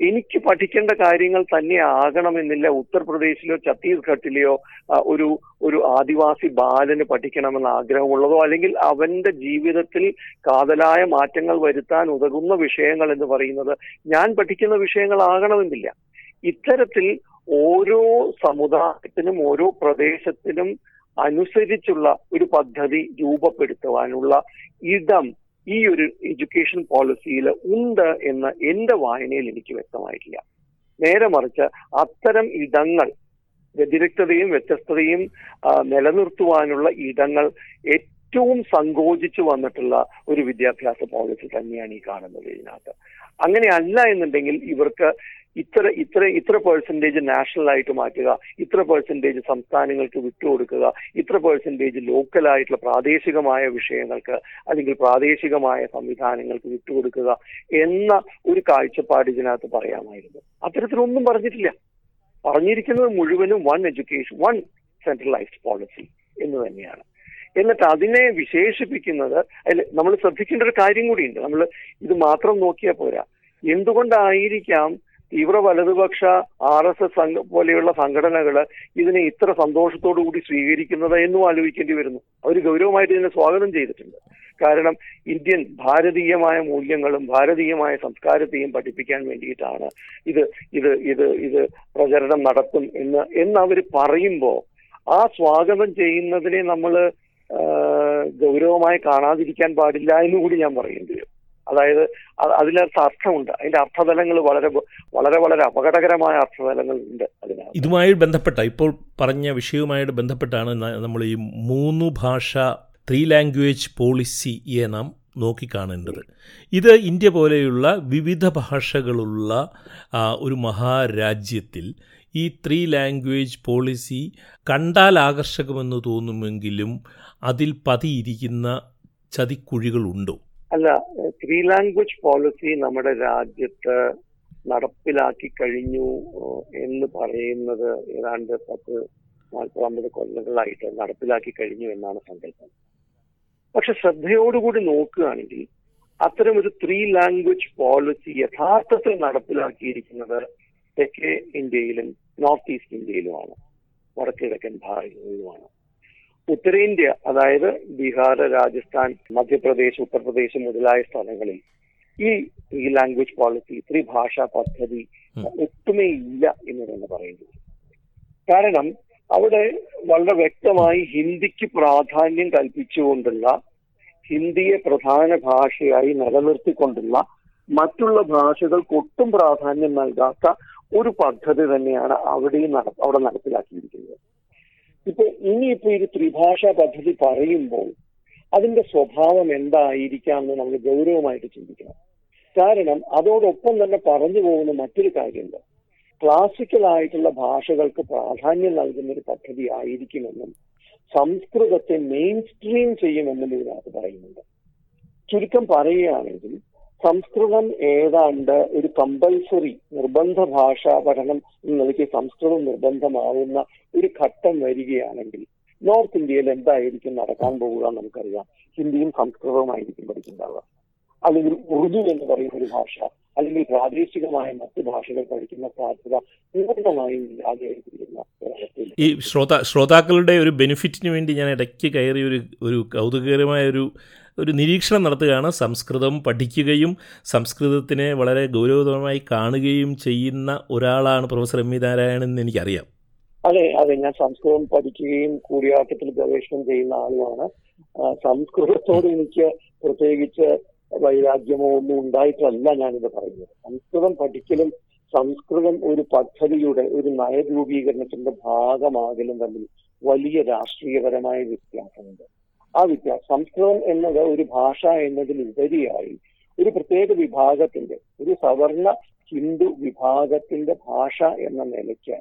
എനിക്ക് പഠിക്കേണ്ട കാര്യങ്ങൾ തന്നെ ആകണമെന്നില്ല. ഉത്തർപ്രദേശിലോ ഛത്തീസ്ഗഡിലെയോ ഒരു ഒരു ആദിവാസി ബാലന് പഠിക്കണമെന്ന് ആഗ്രഹമുള്ളതോ അല്ലെങ്കിൽ അവന്റെ ജീവിതത്തിൽ കാതലായ മാറ്റങ്ങൾ വരുത്താൻ ഉതകുന്ന വിഷയങ്ങൾ എന്ന് പറയുന്നത് ഞാൻ പഠിക്കുന്ന വിഷയങ്ങളാകണമെന്നില്ല ഇത്തരത്തിൽ ഓരോ സമുദായത്തിനും ഓരോ പ്രദേശത്തിനും അനുസരിച്ചുള്ള ഒരു പദ്ധതി രൂപപ്പെടുത്തുവാനുള്ള ഇടം ഈ ഒരു എഡ്യൂക്കേഷൻ പോളിസിയിൽ ഉണ്ട് എന്ന് എന്റെ വായനയിൽ എനിക്ക് വ്യക്തമായിട്ടില്ല. നേരെ മറിച്ച് അത്തരം ഇടങ്ങൾ വ്യതിരക്തതയും വ്യത്യസ്തതയും നിലനിർത്തുവാനുള്ള ഇടങ്ങൾ ഏറ്റവും സങ്കോചിച്ചു വന്നിട്ടുള്ള ഒരു വിദ്യാഭ്യാസ പോളിസി തന്നെയാണ് ഈ കാണുന്നത് ഇതിനകത്ത്. അങ്ങനെ അല്ല എന്നുണ്ടെങ്കിൽ ഇവർക്ക് ഇത്ര ഇത്ര ഇത്ര പേഴ്സന്റേജ് നാഷണൽ ആയിട്ട് മാറ്റുക ഇത്ര പേഴ്സന്റേജ് സംസ്ഥാനങ്ങൾക്ക് വിട്ടുകൊടുക്കുക ഇത്ര പേഴ്സന്റേജ് ലോക്കലായിട്ടുള്ള പ്രാദേശികമായ വിഷയങ്ങൾക്ക് അല്ലെങ്കിൽ പ്രാദേശികമായ സംവിധാനങ്ങൾക്ക് വിട്ടുകൊടുക്കുക എന്ന ഒരു കാഴ്ചപ്പാട് ഇതിനകത്ത് പറയാമായിരുന്നു. അത്തരത്തിലൊന്നും പറഞ്ഞിട്ടില്ല. പറഞ്ഞിരിക്കുന്നത് മുഴുവനും one education one centralised policy എന്ന് തന്നെയാണ്. എന്നിട്ട് അതിനെ വിശേഷിപ്പിക്കുന്നത് അതിൽ നമ്മൾ ശ്രദ്ധിക്കേണ്ട ഒരു കാര്യം കൂടിയുണ്ട്. നമ്മൾ ഇത് മാത്രം നോക്കിയാൽ പോരാ. എന്തുകൊണ്ടായിരിക്കാം തീവ്ര വലതുപക്ഷ ആർ എസ് എസ് പോലെയുള്ള സംഘടനകൾ ഇതിനെ ഇത്ര സന്തോഷത്തോടു കൂടി സ്വീകരിക്കുന്നത് എന്നും ആലോചിക്കേണ്ടി വരുന്നു. അവർ ഗൗരവമായിട്ട് ഇതിനെ സ്വാഗതം ചെയ്തിട്ടുണ്ട്. കാരണം ഇന്ത്യൻ ഭാരതീയമായ മൂല്യങ്ങളും ഭാരതീയമായ സംസ്കാരത്തെയും പഠിപ്പിക്കാൻ വേണ്ടിയിട്ടാണ് ഇത് ഇത് ഇത് ഇത് പ്രചരണം നടത്തും എന്ന് എന്ന് അവർ പറയുമ്പോൾ ആ സ്വാഗതം ചെയ്യുന്നതിനെ നമ്മൾ ഗൗരവമായി കാണാതിരിക്കാൻ പാടില്ല എന്ന് കൂടി ഞാൻ പറയേണ്ടി വരും അതായത് അതിനകത്ത് അർത്ഥമുണ്ട്. അതിന്റെ അർത്ഥതലങ്ങൾ വളരെ വളരെ വളരെ അപകടകരമായ അർത്ഥതലങ്ങൾ ഉണ്ട് അതിനകത്ത്. ഇതുമായി ബന്ധപ്പെട്ട ഇപ്പോൾ പറഞ്ഞ വിഷയവുമായിട്ട് ബന്ധപ്പെട്ടാണ് നമ്മൾ ഈ മൂന്ന് ഭാഷ ത്രീ ലാംഗ്വേജ് പോളിസിയെ നാം നോക്കിക്കാണേണ്ടത്. ഇത് ഇന്ത്യ പോലെയുള്ള വിവിധ ഭാഷകളുള്ള ഒരു മഹാരാജ്യത്തിൽ ഈ ത്രീ ലാംഗ്വേജ് പോളിസി കണ്ടാൽ ആകർഷകമെന്ന് തോന്നുമെങ്കിലും അതിൽ പതിയിരിക്കുന്ന ചതിക്കുഴികളുണ്ടോ? അല്ല ത്രീ ലാംഗ്വേജ് പോളിസി നമ്മുടെ രാജ്യത്ത് നടപ്പിലാക്കി കഴിഞ്ഞു എന്ന് പറയുന്നത് ഏതാണ്ട് പത്ത് നാൽപ്പത് അമ്പത് കൊല്ലങ്ങളായിട്ട് നടപ്പിലാക്കി കഴിഞ്ഞു എന്നാണ് സങ്കല്പം. പക്ഷെ ശ്രദ്ധയോടുകൂടി നോക്കുകയാണെങ്കിൽ അത്തരം ഒരു ത്രീ ലാംഗ്വേജ് പോളിസി യഥാർത്ഥത്തിൽ നടപ്പിലാക്കിയിരിക്കുന്നത് തെക്കേ ഇന്ത്യയിലും നോർത്ത് ഈസ്റ്റ് ഇന്ത്യയിലുമാണ് വടക്കിഴക്കൻ ഭാഗങ്ങളിലുമാണ് ഉത്തരേന്ത്യ അതായത് ബീഹാർ രാജസ്ഥാൻ മധ്യപ്രദേശ് ഉത്തർപ്രദേശ് മുതലായ സ്ഥലങ്ങളിൽ ഈ ഈ ലാംഗ്വേജ് പോളിസി ത്രിഭാഷാ പദ്ധതി ഒട്ടുമേ ഇല്ല എന്ന് തന്നെ പറയുന്നത് കാരണം അവിടെ വളരെ വ്യക്തമായി ഹിന്ദിക്ക് പ്രാധാന്യം കൽപ്പിച്ചുകൊണ്ടുള്ള ഹിന്ദിയെ പ്രധാന ഭാഷയായി നിലനിർത്തിക്കൊണ്ടുള്ള മറ്റുള്ള ഭാഷകൾക്ക് ഒട്ടും പ്രാധാന്യം നൽകാത്ത ഒരു പദ്ധതി തന്നെയാണ് അവിടെയും നട അവിടെ നടപ്പിലാക്കിയിരിക്കുന്നത്. ഇപ്പൊ ഇനിയിപ്പോ ഈ ത്രിഭാഷാ പദ്ധതി പറയുമ്പോൾ അതിന്റെ സ്വഭാവം എന്തായിരിക്കാം എന്ന് നമ്മൾ ഗൗരവമായിട്ട് ചിന്തിക്കണം. കാരണം അതോടൊപ്പം തന്നെ പറഞ്ഞു പോകുന്ന മറ്റൊരു കാര്യമുണ്ട്. ക്ലാസിക്കൽ ആയിട്ടുള്ള ഭാഷകൾക്ക് പ്രാധാന്യം നൽകുന്ന ഒരു പദ്ധതി ആയിരിക്കുമെന്നും സംസ്കൃതത്തെ മെയിൻ സ്ട്രീം ചെയ്യുമെന്നും ഇതിനകത്ത് പറയുന്നുണ്ട്. ചുരുക്കം പറയുകയാണെങ്കിൽ സംസ്കൃതം ഏതാണ്ട് ഒരു കമ്പൽസറി നിർബന്ധ ഭാഷാ പഠനം എന്ന നിലയ്ക്ക് സംസ്കൃതം നിർബന്ധമാവുന്ന ഒരു ഘട്ടം വരികയാണെങ്കിൽ നോർത്ത് ഇന്ത്യയിൽ എന്തായിരിക്കും നടക്കാൻ പോകുക നമുക്കറിയാം. ഹിന്ദിയും സംസ്കൃതവുമായിരിക്കും പഠിക്കുന്നുണ്ടാവുക അല്ലെങ്കിൽ ഉറുദു എന്ന് പറയുന്ന ഒരു ഭാഷ അല്ലെങ്കിൽ പ്രാദേശികമായ മറ്റ് ഭാഷകൾ പഠിക്കുന്ന സാധ്യത പൂർണമായും ഇല്ലാതെയായിരിക്കുന്ന ഈ ശ്രോതാ ശ്രോതാക്കളുടെ ഒരു ബെനിഫിറ്റിന് വേണ്ടി ഞാൻ ഇടയ്ക്ക് കയറി ഒരു ഒരു കൗതുകകരമായ ഒരു ഒരു നിരീക്ഷണം നടത്തുകയാണ്. സംസ്കൃതം പഠിക്കുകയും സംസ്കൃതത്തിനെ വളരെ ഗൗരവതരമായി കാണുകയും ചെയ്യുന്ന ഒരാളാണ് പ്രൊഫസർ എം വി നാരായണൻ എന്ന് എനിക്കറിയാം. അതെ അതെ. ഞാൻ സംസ്കൃതം പഠിക്കുകയും കൂടിയാട്ടത്തിൽ ഗവേഷണം ചെയ്യുന്ന ആളുമാണ്. സംസ്കൃതത്തോട് എനിക്ക് പ്രത്യേകിച്ച് വൈരാഗ്യമോ ഒന്നും ഉണ്ടായിട്ടല്ല ഞാനിത് പറയുന്നത്. സംസ്കൃതം പഠിക്കലും സംസ്കൃതം ഒരു പദ്ധതിയുടെ ഒരു നയരൂപീകരണത്തിന്റെ ഭാഗമാകലും തമ്മിൽ വലിയ രാഷ്ട്രീയപരമായ വ്യത്യാസമുണ്ട്. ആ വ്യത്യാസം സംസ്കൃതം എന്നത് ഒരു ഭാഷ എന്നതിലുപരിയായി ഒരു പ്രത്യേക വിഭാഗത്തിന്റെ ഒരു സവർണ ഹിന്ദു വിഭാഗത്തിന്റെ ഭാഷ എന്ന നിലയ്ക്ക്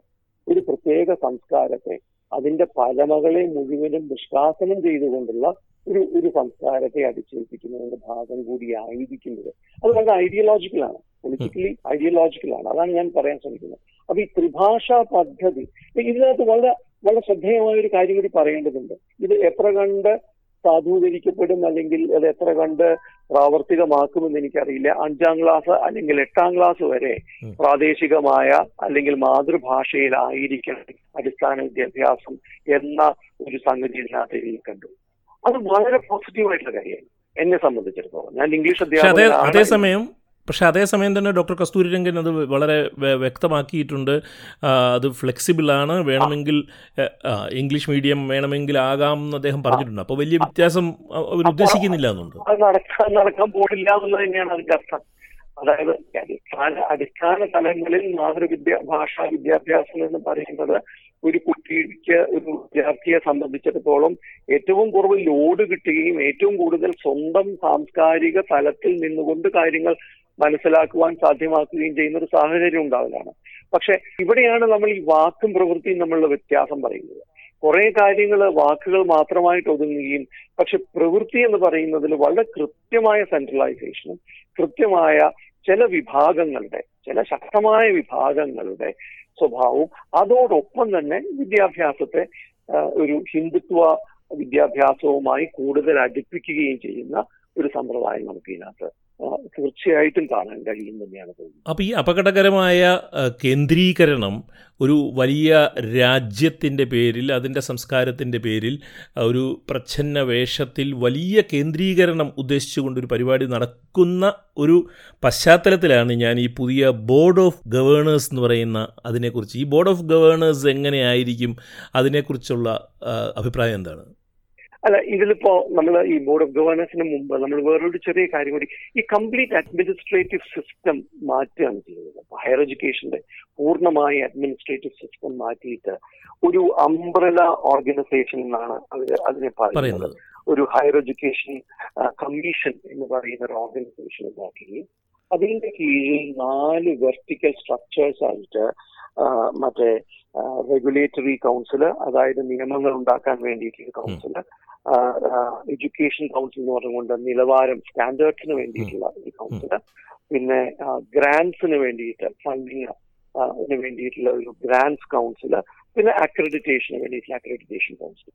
ഒരു പ്രത്യേക സംസ്കാരത്തെ അതിന്റെ പരമകളെ മുഴുവനും നിഷ്കാസനം ചെയ്തുകൊണ്ടുള്ള ഒരു ഒരു സംസ്കാരത്തെ അടിച്ചേൽപ്പിക്കുന്നതിന്റെ ഭാഗം കൂടിയായിരിക്കുന്നത്. അത് വളരെ ഐഡിയോളജിക്കലാണ് പൊളിറ്റിക്കലി ഐഡിയോളജിക്കലാണ് അതാണ് ഞാൻ പറയാൻ ശ്രമിക്കുന്നത്. അപ്പൊ ഈ ത്രിഭാഷാ പദ്ധതി ഇതിനകത്ത് വളരെ വളരെ ശ്രദ്ധേയമായ ഒരു കാര്യം കൂടി പറയേണ്ടതുണ്ട്. ഇത് എത്ര കണ്ട് സാധൂകരിക്കപ്പെടും അല്ലെങ്കിൽ അത് എത്ര കണ്ട് പ്രാവർത്തികമാക്കുമെന്ന് എനിക്കറിയില്ല. അഞ്ചാം ക്ലാസ് അല്ലെങ്കിൽ എട്ടാം ക്ലാസ് വരെ പ്രാദേശികമായ അല്ലെങ്കിൽ മാതൃഭാഷയിലായിരിക്കണം അടിസ്ഥാന വിദ്യാഭ്യാസം എന്ന ഒരു സംഗതി ഇതിനകത്ത് എഴുതി കണ്ടു. അത് വളരെ പോസിറ്റീവായിട്ടുള്ള കാര്യമാണ്. എന്നെ സംബന്ധിച്ചിടത്തോളം. ഞാൻ ഇംഗ്ലീഷ് അധ്യാപകൻ അതേസമയം പക്ഷെ അതേസമയം തന്നെ ഡോക്ടർ കസ്തൂരി രംഗൻ അത് വളരെ വ്യക്തമാക്കിയിട്ടുണ്ട്. അത് ഫ്ലെക്സിബിൾ ആണ്. വേണമെങ്കിൽ ഇംഗ്ലീഷ് മീഡിയം വേണമെങ്കിൽ ആകാം എന്ന് അദ്ദേഹം പറഞ്ഞിട്ടുണ്ട്. അപ്പോൾ വലിയ വ്യത്യാസം അവർ ഉദ്ദേശിക്കുന്നില്ല എന്നുണ്ട്. നടക്കാൻ പോകില്ല എന്നുള്ളത് തന്നെയാണ് അതിന്റെ അർത്ഥം. അതായത് അടിസ്ഥാന അടിസ്ഥാന തലങ്ങളിൽ മാതൃവിദ്യ ഭാഷാ വിദ്യാഭ്യാസം എന്ന് പറയുന്നത് ഒരു കുട്ടിക്ക് ഒരു വിദ്യാർത്ഥിയെ സംബന്ധിച്ചിടത്തോളം ഏറ്റവും കുറവ് ലോഡ് കിട്ടുകയും ഏറ്റവും കൂടുതൽ സ്വന്തം സാംസ്കാരിക തലത്തിൽ നിന്നുകൊണ്ട് കാര്യങ്ങൾ മനസ്സിലാക്കുവാൻ സാധ്യമാക്കുകയും ചെയ്യുന്ന ഒരു സാഹചര്യം ഉണ്ടാവലാണ്. പക്ഷെ ഇവിടെയാണ് നമ്മൾ ഈ വാക്കും പ്രവൃത്തിയും തമ്മിലുള്ള വ്യത്യാസം പറയുന്നത്. കുറെ കാര്യങ്ങൾ വാക്കുകൾ മാത്രമായിട്ട് ഒതുങ്ങുകയും പക്ഷെ പ്രവൃത്തി എന്ന് പറയുന്നതിൽ വളരെ കൃത്യമായ സെൻട്രലൈസേഷനും കൃത്യമായ ചില വിഭാഗങ്ങളുടെ ചില ശക്തമായ വിഭാഗങ്ങളുടെ സ്വഭാവവും അതോടൊപ്പം തന്നെ വിദ്യാഭ്യാസത്തെ ഒരു ഹിന്ദുത്വ വിദ്യാഭ്യാസവുമായി കൂടുതൽ അടുപ്പിക്കുകയും ചെയ്യുന്ന ഒരു സമ്പ്രദായം നമുക്ക് ഇതിനകത്ത് തീർച്ചയായിട്ടും കാണാൻ കഴിയും തന്നെയാണ് തോന്നുന്നത്. അപ്പോൾ ഈ അപകടകരമായ കേന്ദ്രീകരണം ഒരു വലിയ രാജ്യത്തിന്റെ പേരിൽ അതിന്റെ സംസ്കാരത്തിന്റെ പേരിൽ ഒരു പ്രച്ഛന്ന വേഷത്തിൽ വലിയ കേന്ദ്രീകരണം ഉദ്ദേശിച്ചുകൊണ്ടൊരു പരിപാടി നടക്കുന്ന ഒരു പശ്ചാത്തലത്തിലാണ് ഞാൻ ഈ പുതിയ ബോർഡ് ഓഫ് ഗവേണേഴ്സ് എന്ന് പറയുന്ന അതിനെക്കുറിച്ച്. ഈ ബോർഡ് ഓഫ് ഗവേണേഴ്സ് എങ്ങനെയായിരിക്കും അതിനെക്കുറിച്ചുള്ള അഭിപ്രായം എന്താണ്? അല്ല ഇതിലിപ്പോ നമ്മൾ ഈ ബോർഡ് ഓഫ് ഗവേണൻസിന് മുമ്പ് നമ്മൾ വേറൊരു ചെറിയ കാര്യം കൂടി. ഈ കംപ്ലീറ്റ് അഡ്മിനിസ്ട്രേറ്റീവ് സിസ്റ്റം മാറ്റുകയാണ് ചെയ്യുന്നത്. ഹയർ എഡ്യൂക്കേഷന്റെ പൂർണമായി അഡ്മിനിസ്ട്രേറ്റീവ് സിസ്റ്റം മാറ്റിയിട്ട് ഒരു അംബ്രല ഓർഗനൈസേഷൻ എന്നാണ് അവർ അതിനെ പറയുന്നത്. ഒരു ഹയർ എഡ്യൂക്കേഷൻ കമ്മീഷൻ എന്ന് പറയുന്ന ഒരു ഓർഗനൈസേഷൻ ഉണ്ടാക്കുകയും അതിന്റെ കീഴിൽ നാല് വെർട്ടിക്കൽ സ്ട്രക്ചേഴ്സ് ആയിട്ട് മറ്റേ റെഗുലേറ്ററി കൗൺസിൽ അതായത് നിയമങ്ങൾ ഉണ്ടാക്കാൻ വേണ്ടിയിട്ടുള്ള കൗൺസിൽ എഡ്യൂക്കേഷൻ കൗൺസിൽ എന്ന് പറഞ്ഞുകൊണ്ട് നിലവാരം സ്റ്റാൻഡേർഡ്സിന് വേണ്ടിയിട്ടുള്ള ഒരു കൗൺസിൽ പിന്നെ ഗ്രാൻസിന് വേണ്ടിയിട്ട് ഫണ്ടിങ് വേണ്ടിയിട്ടുള്ള ഒരു ഗ്രാൻസ് കൗൺസിൽ പിന്നെ അക്രഡിറ്റേഷന് വേണ്ടിയിട്ടുള്ള അക്രഡിറ്റേഷൻ കൗൺസിൽ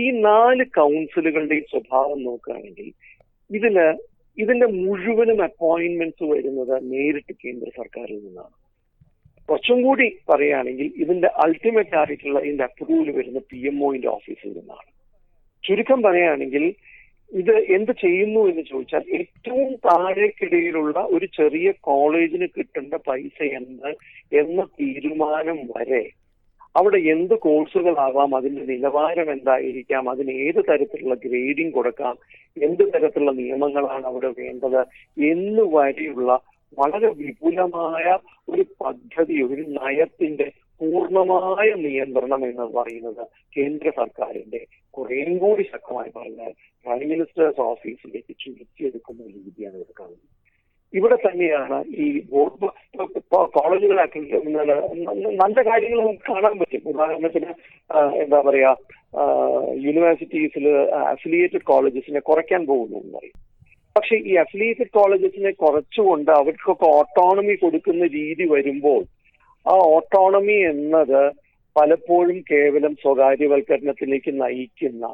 ഈ നാല് കൗൺസിലുകളുടെയും സ്വഭാവം നോക്കുകയാണെങ്കിൽ ഇതിൽ ഇതിന്റെ മുഴുവനും അപ്പോയിന്റ്മെന്റ്സ് വരുന്നത് നേരിട്ട് കേന്ദ്ര സർക്കാരിൽ നിന്നാണ്. കുറച്ചും കൂടി പറയുകയാണെങ്കിൽ ഇതിന്റെ അൾട്ടിമേറ്റ് ആയിട്ടുള്ള ഇതിന്റെ അപ്രൂവൽ വരുന്ന പി എം ഒന്റെ ഓഫീസിൽ നിന്നാണ്. ചുരുക്കം പറയുകയാണെങ്കിൽ ഇത് എന്ത് ചെയ്യുന്നു എന്ന് ചോദിച്ചാൽ ഏറ്റവും താഴേക്കിടയിലുള്ള ഒരു ചെറിയ കോളേജിന് കിട്ടേണ്ട പൈസ എന്ത് എന്ന തീരുമാനം വരെ അവിടെ എന്ത് കോഴ്സുകളാവാം അതിന്റെ നിലവാരം എന്തായിരിക്കാം അതിന് ഏത് തരത്തിലുള്ള ഗ്രേഡിംഗ് കൊടുക്കാം എന്ത് തരത്തിലുള്ള നിയമങ്ങളാണ് അവിടെ വേണ്ടത് എന്ന് വരെയുള്ള വളരെ വിപുലമായ ഒരു പദ്ധതി ഒരു നയത്തിന്റെ പൂർണമായ നിയന്ത്രണം എന്ന് പറയുന്നത് കേന്ദ്ര സർക്കാരിന്റെ കുറേയും കൂടി ശക്തമായി പറഞ്ഞാൽ പ്രൈം മിനിസ്റ്റേഴ്സ് ഓഫീസിലേക്ക് ചുരുക്കിയെടുക്കുന്ന രീതിയാണ് ഇത് കാണുന്നത്. ഇവിടെ തന്നെയാണ് ഈ ബോർഡ് കോളേജുകളാക്കി നല്ല കാര്യങ്ങൾ നമുക്ക് കാണാൻ പറ്റും. ഉദാഹരണത്തിന് എന്താ പറയാ യൂണിവേഴ്സിറ്റീസിൽ അഫിലിയേറ്റഡ് കോളേജസിനെ കുറയ്ക്കാൻ പോകുന്നു എന്ന് പറയും. പക്ഷെ ഈ അഫിലിയേറ്റഡ് കോളേജസിനെ കുറച്ചുകൊണ്ട് അവർക്കൊക്കെ ഓട്ടോണമി കൊടുക്കുന്ന രീതി വരുമ്പോൾ ആ ഓട്ടോണമി എന്നത് പലപ്പോഴും കേവലം സ്വകാര്യവൽക്കരണത്തിലേക്ക് നയിക്കുന്ന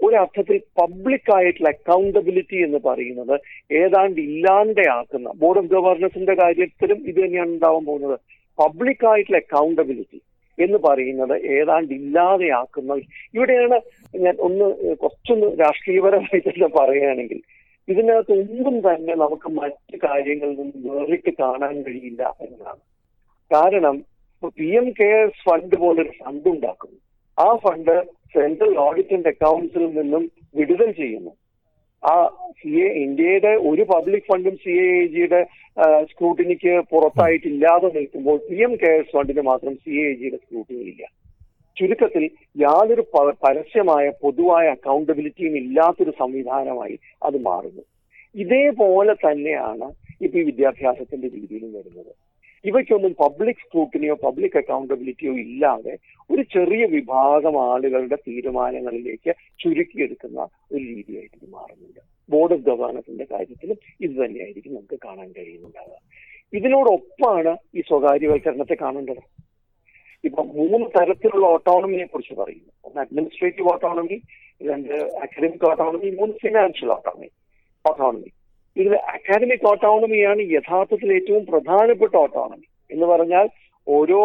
ഒരർത്ഥത്തിൽ പബ്ലിക് ആയിട്ടുള്ള അക്കൗണ്ടബിലിറ്റി എന്ന് പറയുന്നത് ഏതാണ്ട് ഇല്ലാണ്ടയാക്കുന്ന ബോർഡ് ഓഫ് ഗവർണൻസിന്റെ കാര്യത്തിലും ഇത് തന്നെയാണ് ഉണ്ടാവാൻ പോകുന്നത്. പബ്ലിക് ആയിട്ടുള്ള അക്കൗണ്ടബിലിറ്റി എന്ന് പറയുന്നത് ഏതാണ്ട് ഇല്ലാതെയാക്കുന്ന ഇവിടെയാണ് ഞാൻ ഒന്ന് കുറച്ചൊന്ന് രാഷ്ട്രീയപരമായിട്ട് തന്നെ പറയുകയാണെങ്കിൽ ഇതിനകത്ത് ഒന്നും തന്നെ നമുക്ക് മറ്റ് കാര്യങ്ങളിൽ നിന്ന് വേറിട്ട് കാണാൻ കഴിയില്ല എന്നതാണ് കാരണം പി എം കെയർസ് ഫണ്ട് പോലൊരു ഫണ്ട് ഉണ്ടാക്കുന്നു. ആ ഫണ്ട് സെൻട്രൽ ഓഡിറ്റ് ആൻഡ് അക്കൗണ്ട്സിൽ നിന്നും വിടുതൽ ചെയ്യുന്നു. ആ സി എ ഇന്ത്യയുടെ ഒരു പബ്ലിക് ഫണ്ടും സി എ ജിയുടെ സ്ക്രൂട്ടിനിക്ക് പുറത്തായിട്ടില്ലാതെ നിൽക്കുമ്പോൾ പി എം കെയർസ് ഫണ്ടിന് മാത്രം സി എ ജിയുടെ സ്ക്രൂട്ടിനി ഇല്ല. ചുരുക്കത്തിൽ യാതൊരു പരസ്യമായ പൊതുവായ അക്കൗണ്ടബിലിറ്റിയും ഇല്ലാത്തൊരു സംവിധാനമായി അത് മാറുന്നു. ഇതേപോലെ തന്നെയാണ് ഇപ്പൊ ഈ വിദ്യാഭ്യാസത്തിന്റെ രീതിയിലും വരുന്നത്. ഇവയ്ക്കൊന്നും പബ്ലിക് സ്ക്രൂട്ടിനിയോ പബ്ലിക് അക്കൗണ്ടബിലിറ്റിയോ ഇല്ലാതെ ഒരു ചെറിയ വിഭാഗം ആളുകളുടെ തീരുമാനങ്ങളിലേക്ക് ചുരുക്കിയെടുക്കുന്ന ഒരു രീതിയായിട്ട് ഇത് മാറുന്നുണ്ട്. ബോർഡ് ഓഫ് ഗവേണൻസിന്റെ കാര്യത്തിലും ഇത് തന്നെയായിരിക്കും നമുക്ക് കാണാൻ കഴിയുന്നുണ്ടാവുക. ഇതിനോടൊപ്പമാണ് ഈ സ്വകാര്യവൽക്കരണത്തെ കാണേണ്ടത്. ഇപ്പൊ മൂന്ന് തരത്തിലുള്ള ഓട്ടോണമിയെ കുറിച്ച് പറയുന്നു. ഒന്ന് അഡ്മിനിസ്ട്രേറ്റീവ് ഓട്ടോണമി രണ്ട് അക്കാഡമിക് ഓട്ടോണമി മൂന്ന് ഫിനാൻഷ്യൽ ഓട്ടോണമി ഓട്ടോണമി ഇതിൽ അക്കാദമിക് ഓട്ടോണമിയാണ് യഥാർത്ഥത്തിൽ ഏറ്റവും പ്രധാനപ്പെട്ട ഓട്ടോണമി എന്ന് പറഞ്ഞാൽ ഓരോ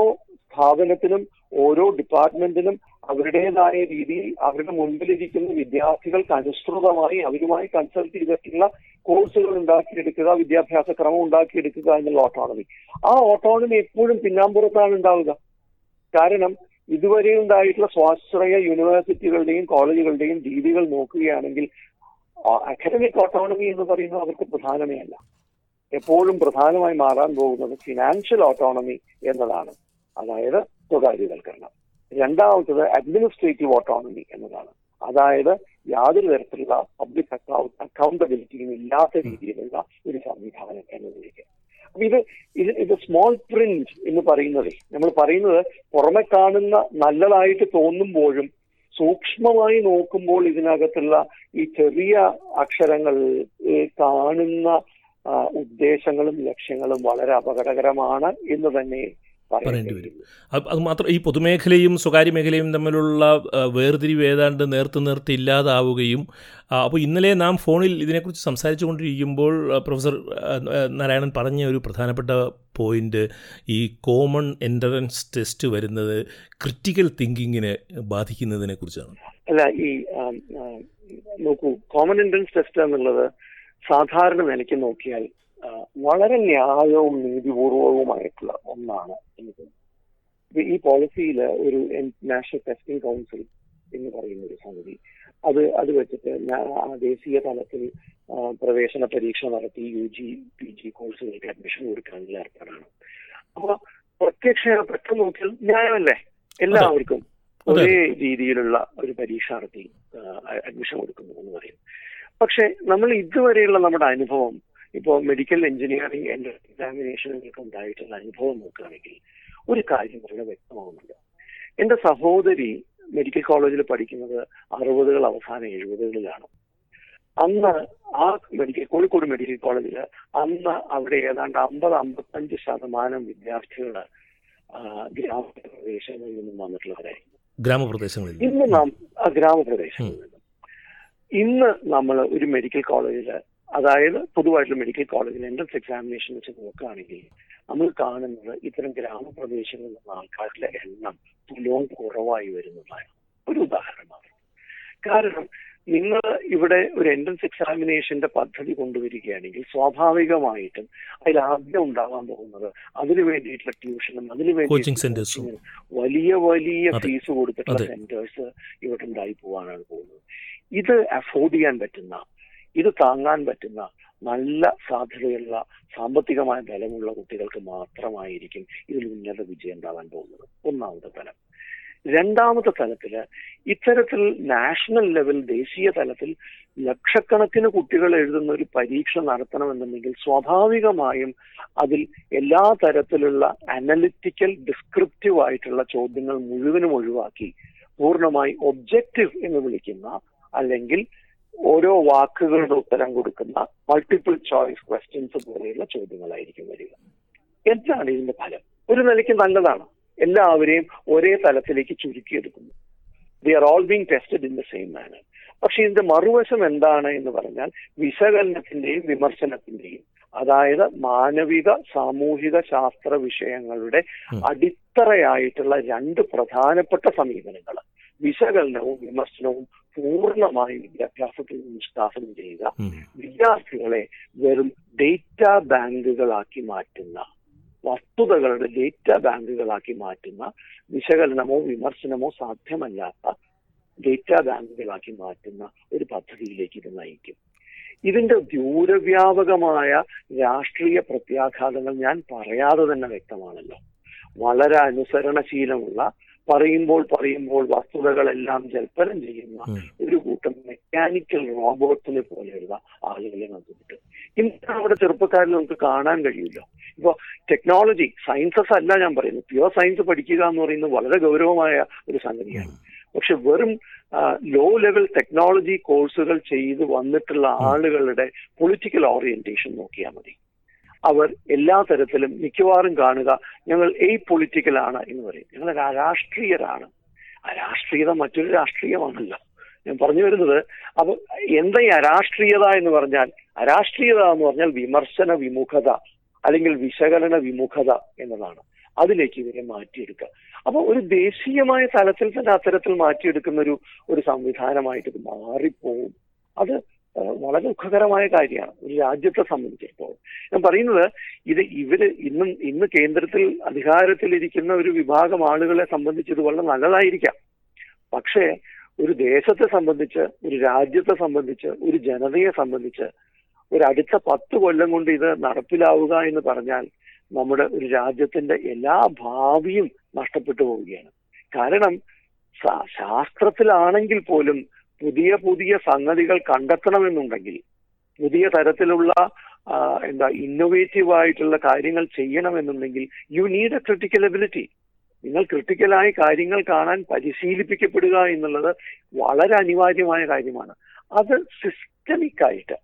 സ്ഥാപനത്തിനും ഓരോ ഡിപ്പാർട്ട്മെന്റിനും അവരുടേതായ രീതിയിൽ അവരുടെ മുൻപിലിരിക്കുന്ന വിദ്യാർത്ഥികൾക്ക് അനുസൃതമായി അവരുമായി കൺസൾട്ട് ചെയ്തിട്ടുള്ള കോഴ്സുകൾ ഉണ്ടാക്കിയെടുക്കുക വിദ്യാഭ്യാസ ക്രമം ഉണ്ടാക്കിയെടുക്കുക എന്നുള്ള ഓട്ടോണമി ആ ഓട്ടോണമി എപ്പോഴും പിന്നാമ്പുറത്താണ് ഉണ്ടാവുക. കാരണം ഇതുവരെ ഉണ്ടായിട്ടുള്ള സ്വാശ്രയ യൂണിവേഴ്സിറ്റികളുടെയും കോളേജുകളുടെയും രീതികൾ നോക്കുകയാണെങ്കിൽ അക്കാഡമിക് ഓട്ടോണമി എന്ന് പറയുന്നത് അവർക്ക് പ്രധാനമേ അല്ല എപ്പോഴും പ്രധാനമായി മാറാൻ പോകുന്നത് ഫിനാൻഷ്യൽ ഓട്ടോണമി എന്നതാണ്. അതായത് സ്വകാര്യവൽക്കരണം. രണ്ടാമത്തത് അഡ്മിനിസ്ട്രേറ്റീവ് ഓട്ടോണമി എന്നതാണ്. അതായത് യാതൊരു തരത്തിലുള്ള പബ്ലിക് അക്കൗണ്ടബിലിറ്റിയും ഇല്ലാത്ത രീതിയിലുള്ള ഒരു സംവിധാനം എന്നതിലേക്ക്. അപ്പൊ ഇത് ഇത് ഇത് സ്മോൾ പ്രിന്റ് എന്ന് പറയുന്നത്. നമ്മൾ പറയുന്നത് പുറമെ കാണുന്ന നല്ലതായിട്ട് തോന്നുമ്പോഴും സൂക്ഷ്മമായി നോക്കുമ്പോൾ ഇതിനകത്തുള്ള ഈ ചെറിയ അക്ഷരങ്ങൾ കാണുന്ന ഉദ്ദേശങ്ങളും ലക്ഷ്യങ്ങളും വളരെ അപകടകരമാണ് എന്ന് തന്നെ പറയേണ്ടി വരും. അത് മാത്രം ഈ പൊതുമേഖലയും സ്വകാര്യ മേഖലയും തമ്മിലുള്ള വേർതിരിവ് ഏതാണ്ട് നേർത്ത് നേർത്ത് ഇല്ലാതാവുകയും അപ്പോൾ ഇന്നലെ നാം ഫോണിൽ ഇതിനെക്കുറിച്ച് സംസാരിച്ചു കൊണ്ടിരിക്കുമ്പോൾ പ്രൊഫസർ നാരായണൻ പറഞ്ഞ ഒരു പ്രധാനപ്പെട്ട പോയിന്റ് ഈ കോമൺ എൻട്രൻസ് ടെസ്റ്റ് വരുന്നത് ക്രിറ്റിക്കൽ തിങ്കിങ്ങിനെ ബാധിക്കുന്നതിനെ കുറിച്ചാണ്. അല്ല ഈ നോക്കൂ കോമൺ എൻട്രൻസ് ടെസ്റ്റ് എന്നുള്ളത് സാധാരണ നിലയ്ക്ക് നോക്കിയാൽ വളരെ ന്യായവും നീതിപൂർവകവുമായിട്ടുള്ള ഒന്നാണ് എനിക്ക് ഈ പോളിസിയിൽ ഒരു നാഷണൽ ടെസ്റ്റിംഗ് കൗൺസിൽ എന്ന് പറയുന്ന ഒരു സമിതി അത് അത് വെച്ചിട്ട് ദേശീയ തലത്തിൽ പ്രവേശന പരീക്ഷ നടത്തി യു ജി പി ജി കോഴ്സുകൾക്ക് അഡ്മിഷൻ കൊടുക്കാനുള്ള ഏർപ്പാടാണ്. അപ്പൊ പ്രത്യക്ഷ പെട്ടെന്ന് നോക്കിയാൽ ന്യായമല്ലേ? എല്ലാവർക്കും ഒരേ രീതിയിലുള്ള ഒരു പരീക്ഷ നടത്തി അഡ്മിഷൻ കൊടുക്കുന്നു എന്ന് പറയും. പക്ഷെ നമ്മൾ ഇതുവരെയുള്ള നമ്മുടെ അനുഭവം ഇപ്പോൾ മെഡിക്കൽ എഞ്ചിനീയറിംഗ് എന്റെ എക്സാമിനേഷനുകൾക്ക് ഉണ്ടായിട്ടുള്ള അനുഭവം നോക്കുകയാണെങ്കിൽ ഒരു കാര്യം വളരെ വ്യക്തമാകുന്നുണ്ട് എന്റെ സഹോദരി മെഡിക്കൽ കോളേജിൽ പഠിക്കുന്നത് അറുപതുകൾ അവസാന എഴുപതുകളിലാണ്. അന്ന് ആ മെഡിക്കൽ കോഴിക്കോട് മെഡിക്കൽ കോളേജിൽ അന്ന് അവിടെ ഏതാണ്ട് അമ്പത് അമ്പത്തഞ്ച് ശതമാനം വിദ്യാർത്ഥികൾ ഗ്രാമപ്രദേശങ്ങളിൽ നിന്നും വന്നിട്ടുള്ളവരായിരുന്നു. ഗ്രാമപ്രദേശങ്ങളിൽ ഇന്ന് നാം ഗ്രാമപ്രദേശങ്ങളിൽ നിന്നും. ഇന്ന് നമ്മൾ ഒരു മെഡിക്കൽ കോളേജിൽ അതായത് പൊതുവായിട്ടുള്ള മെഡിക്കൽ കോളേജിൽ എൻട്രൻസ് എക്സാമിനേഷൻ വെച്ച് നോക്കുകയാണെങ്കിൽ നമ്മൾ കാണുന്നത് ഇത്തരം ഗ്രാമപ്രദേശങ്ങളിൽ നിന്നുള്ള ആൾക്കാരുടെ എണ്ണം തുലവും കുറവായി വരുന്നതാണ്. ഒരു ഉദാഹരണമാണ്. കാരണം നിങ്ങൾ ഇവിടെ ഒരു എൻട്രൻസ് എക്സാമിനേഷന്റെ പദ്ധതി കൊണ്ടുവരികയാണെങ്കിൽ സ്വാഭാവികമായിട്ടും അതിൽ ആദ്യം ഉണ്ടാവാൻ പോകുന്നത് അതിനു വേണ്ടിയിട്ടുള്ള ട്യൂഷനും അതിനു വേണ്ടി. വലിയ വലിയ ഫീസ് കൊടുത്തിട്ടുള്ള സെന്റേഴ്സ് ഇവിടെ ഉണ്ടായി പോവാനാണ് പോകുന്നത്. ഇത് അഫോർഡ് ചെയ്യാൻ പറ്റുന്ന ഇത് താങ്ങാൻ പറ്റുന്ന നല്ല സാധ്യതയുള്ള സാമ്പത്തികമായ ബലമുള്ള കുട്ടികൾക്ക് മാത്രമായിരിക്കും ഇതിൽ ഉന്നത വിജയം ഉണ്ടാവാൻ പോകുന്നത്. ഒന്നാമത്തെ തലം. രണ്ടാമത്തെ തലത്തിൽ ഇത്തരത്തിൽ നാഷണൽ ലെവൽ ദേശീയ തലത്തിൽ ലക്ഷക്കണക്കിന് കുട്ടികൾ എഴുതുന്ന ഒരു പരീക്ഷ നടത്തണമെന്നുണ്ടെങ്കിൽ സ്വാഭാവികമായും അതിൽ എല്ലാ തരത്തിലുള്ള അനലിറ്റിക്കൽ ഡിസ്ക്രിപ്റ്റീവ് ആയിട്ടുള്ള ചോദ്യങ്ങൾ മുഴുവനും ഒഴിവാക്കി പൂർണമായി ഒബ്ജക്റ്റീവ് എന്ന് വിളിക്കുന്ന അല്ലെങ്കിൽ ഓരോ വാക്കുകളുടെ ഉത്തരം കൊടുക്കുന്ന മൾട്ടിപ്പിൾ ചോയ്സ് ക്വസ്റ്റ്യൻസ് പോലെയുള്ള ചോദ്യങ്ങളായിരിക്കും വരിക. എന്താണ് ഇതിന്റെ ഫലം? ഒരു നിലയ്ക്ക് നല്ലതാണ്. എല്ലാവരെയും ഒരേ തലത്തിലേക്ക് ചുരുക്കിയെടുക്കുന്നു. They are all being tested in the same manner പക്ഷെ ഇതിന്റെ മറുവശം എന്താണ് എന്ന് പറഞ്ഞാൽ വിശകലനത്തിന്റെയും വിമർശനത്തിന്റെയും അതായത് മാനവിക സാമൂഹിക ശാസ്ത്ര വിഷയങ്ങളുടെ. അടിത്തറയായിട്ടുള്ള രണ്ട് പ്രധാനപ്പെട്ട സമീപനങ്ങൾ വിശകലനവും വിമർശനവും പൂർണമായി വിദ്യാഭ്യാസത്തിൽ നിഷ്കാസനം ചെയ്യുക. വിദ്യാർത്ഥികളെ വെറും ഡേറ്റ ബാങ്കുകളാക്കി മാറ്റുന്ന വസ്തുതകളുടെ ഡേറ്റ ബാങ്കുകളാക്കി മാറ്റുന്ന വിശകലനമോ വിമർശനമോ സാധ്യമല്ലാത്ത ഡേറ്റ ബാങ്കുകളാക്കി മാറ്റുന്ന ഒരു പദ്ധതിയിലേക്ക് ഇത് നയിക്കും. ഇതിന്റെ ദൂരവ്യാപകമായ രാഷ്ട്രീയ പ്രത്യാഘാതങ്ങൾ ഞാൻ പറയാതെ തന്നെ വ്യക്തമാണല്ലോ. വളരെ അനുസരണശീലമുള്ള പറയുമ്പോൾ പറയുമ്പോൾ വസ്തുതകളെല്ലാം ജൽപ്പനം ചെയ്യുന്ന. ഒരു കൂട്ടം മെക്കാനിക്കൽ റോബോട്ടിനെ പോലെയുള്ള ആളുകളെ നമുക്ക് കിട്ടും ഇന്ന് അവിടെ ചെറുപ്പക്കാരിൽ നമുക്ക് കാണാൻ കഴിയില്ല ഇപ്പൊ ടെക്നോളജി സയൻസസ് അല്ല ഞാൻ പറയുന്നത്. പ്യുവർ സയൻസ് പഠിക്കുക എന്ന് പറയുന്നത് വളരെ ഗൗരവമായ ഒരു സംഗതിയാണ്. പക്ഷെ വെറും ലോ ലെവൽ ടെക്നോളജി കോഴ്സുകൾ ചെയ്ത് വന്നിട്ടുള്ള ആളുകളുടെ പൊളിറ്റിക്കൽ ഓറിയന്റേഷൻ നോക്കിയാൽ മതി. അവർ എല്ലാ തരത്തിലും മിക്കവാറും കാണുക ഞങ്ങൾ എയ് പൊളിറ്റിക്കലാണ് എന്ന് പറയും. ഞങ്ങൾ രാഷ്ട്രീയരാണ് ആ രാഷ്ട്രീയത മറ്റൊരു രാഷ്ട്രീയമാണല്ലോ. ഞാൻ പറഞ്ഞു വരുന്നത് അപ്പൊ എന്താ ഈ അരാഷ്ട്രീയത എന്ന് പറഞ്ഞാൽ അരാഷ്ട്രീയത എന്ന് പറഞ്ഞാൽ വിമർശന വിമുഖത അല്ലെങ്കിൽ വിശകലന വിമുഖത എന്നതാണ്. അതിലേക്ക് ഇവരെ മാറ്റിയെടുക്കുക. അപ്പൊ ഒരു ദേശീയമായ തലത്തിൽ തന്നെ അത്തരത്തിൽ മാറ്റിയെടുക്കുന്ന ഒരു ഒരു സംവിധാനമായിട്ട് ഇത് മാറിപ്പോവും. അത് വളരെ ദുഃഖകരമായ കാര്യമാണ് ഒരു രാജ്യത്തെ സംബന്ധിച്ചിടത്തോളം. ഞാൻ പറയുന്നത് ഇത് ഇവർ ഇന്നും ഇന്ന് കേന്ദ്രത്തിൽ അധികാരത്തിലിരിക്കുന്ന ഒരു വിഭാഗം ആളുകളെ സംബന്ധിച്ച് ഇത് വളരെ നല്ലതായിരിക്കാം. പക്ഷേ ഒരു ദേശത്തെ സംബന്ധിച്ച് ഒരു രാജ്യത്തെ സംബന്ധിച്ച് ഒരു ജനതയെ സംബന്ധിച്ച് ഒരു അടുത്ത പത്ത് കൊല്ലം കൊണ്ട് ഇത് നടപ്പിലാവുക എന്ന് പറഞ്ഞാൽ നമ്മുടെ ഒരു രാജ്യത്തിന്റെ എല്ലാ ഭാവിയും നഷ്ടപ്പെട്ടു പോവുകയാണ്. കാരണം ശാസ്ത്രത്തിലാണെങ്കിൽ പോലും പുതിയ പുതിയ സംഗതികൾ കണ്ടെത്തണമെന്നുണ്ടെങ്കിൽ പുതിയ തരത്തിലുള്ള എന്താ ഇന്നോവേറ്റീവ് ആയിട്ടുള്ള കാര്യങ്ങൾ ചെയ്യണമെന്നുണ്ടെങ്കിൽ you need a critical ability നിങ്ങൾ ക്രിട്ടിക്കലായി കാര്യങ്ങൾ കാണാൻ പരിശീലിപ്പിക്കപ്പെടുക എന്നുള്ളത് വളരെ അനിവാര്യമായ കാര്യമാണ്. അത് സിസ്റ്റമിക്കായിട്ട്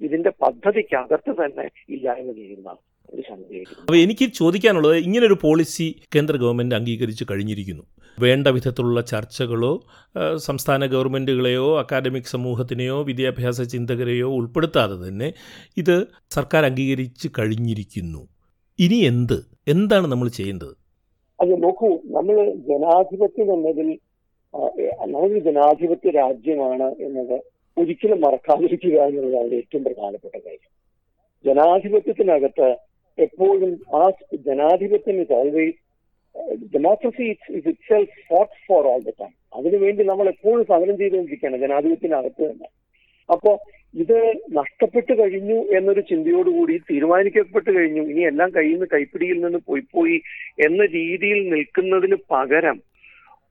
ഇതിന്റെ പദ്ധതിക്കകത്ത് തന്നെ ഇല്ലായ്മ ചെയ്യുന്ന ഒരു എനിക്ക് ചോദിക്കാനുള്ളത് ഇങ്ങനൊരു പോളിസി കേന്ദ്ര ഗവൺമെന്റ് അംഗീകരിച്ച് കഴിഞ്ഞിരിക്കുന്നു. വേണ്ട വിധത്തിലുള്ള ചർച്ചകളോ സംസ്ഥാന ഗവൺമെന്റുകളെയോ അക്കാദമിക് സമൂഹത്തിനെയോ വിദ്യാഭ്യാസ ചിന്തകരെയോ ഉൾപ്പെടുത്താതെ തന്നെ ഇത് സർക്കാർ അംഗീകരിച്ച് കഴിഞ്ഞിരിക്കുന്നു. ഇനി എന്ത്? എന്താണ് നമ്മൾ ചെയ്യേണ്ടത്? അത് നോക്കൂ നമ്മൾ ജനാധിപത്യം എന്നതിൽ നമ്മളൊരു ജനാധിപത്യ രാജ്യമാണ് എന്നത് ഒരിക്കലും മറക്കാതിരിക്കുക എന്നുള്ളതാണ് ഏറ്റവും പ്രധാനപ്പെട്ട കാര്യം. ജനാധിപത്യത്തിനകത്ത് എപ്പോഴും ആ ജനാധിപത്യം is always democracy is itself fought for all the time അതിനുവേണ്ടി നമ്മൾ എപ്പോഴും സമരം ചെയ്തുകൊണ്ടിരിക്കുകയാണ് ജനാധിപത്യത്തിനകത്ത് തന്നെ. അപ്പോ ഇത് നഷ്ടപ്പെട്ടു കഴിഞ്ഞു എന്നൊരു ചിന്തയോടുകൂടി തീരുമാനിക്കപ്പെട്ടു കഴിഞ്ഞു ഇനി എല്ലാം കയ്യിൽ നിന്ന് കൈപ്പിടിയിൽ നിന്ന് പോയി പോയി എന്ന രീതിയിൽ നിൽക്കുന്നതിന് പകരം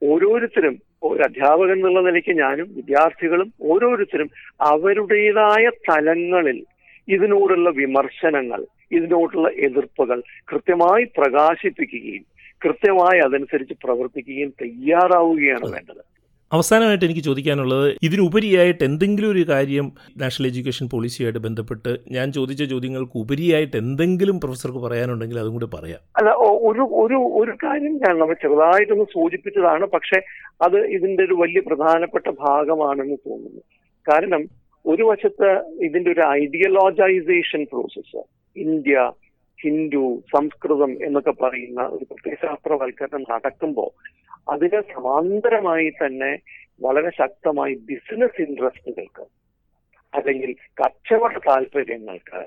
ഓരോരുത്തരും ഒരു അധ്യാപകൻ എന്നുള്ള നിലയ്ക്ക് ഞാനും വിദ്യാർത്ഥികളും ഓരോരുത്തരും അവരുടേതായ തലങ്ങളിൽ ഇതിനോടുള്ള വിമർശനങ്ങൾ ഇതിനോടുള്ള എതിർപ്പുകൾ കൃത്യമായി പ്രകാശിപ്പിക്കുകയും കൃത്യമായി അതനുസരിച്ച് പ്രവർത്തിക്കുകയും തയ്യാറാവുകയാണ് വേണ്ടത്. അവസാനമായിട്ട് എനിക്ക് ചോദിക്കാനുള്ളത് ഇതിനുപരിയായിട്ട് എന്തെങ്കിലും ഒരു കാര്യം നാഷണൽ എഡ്യൂക്കേഷൻ പോളിസിയായിട്ട് ബന്ധപ്പെട്ട് ഞാൻ ചോദിച്ച ചോദ്യങ്ങൾക്ക് ഉപരിയായിട്ട് എന്തെങ്കിലും പ്രൊഫസർക്ക് പറയാനുണ്ടെങ്കിൽ അതും കൂടി പറയാം. അല്ല ഒരു ഒരു ഒരു കാര്യം ഞാൻ നമ്മൾ ചെറുതായിട്ടൊന്ന് സൂചിപ്പിച്ചതാണ് പക്ഷെ അത് ഇതിന്റെ ഒരു വലിയ പ്രധാനപ്പെട്ട ഭാഗമാണെന്ന് തോന്നുന്നു. കാരണം ഒരു വശത്ത് ഇതിന്റെ ഒരു ideologisation process India Hindu Sanskrit എന്നൊക്കെ പറയുന്ന ഒരു പ്രത്യയശാസ്ത്രവൽക്കരണം നടക്കുമ്പോൾ അതിന് സമാന്തരമായി തന്നെ വളരെ ശക്തമായി ബിസിനസ് ഇൻട്രസ്റ്റുകൾക്ക് അല്ലെങ്കിൽ കച്ചവട താല്പര്യങ്ങൾക്ക്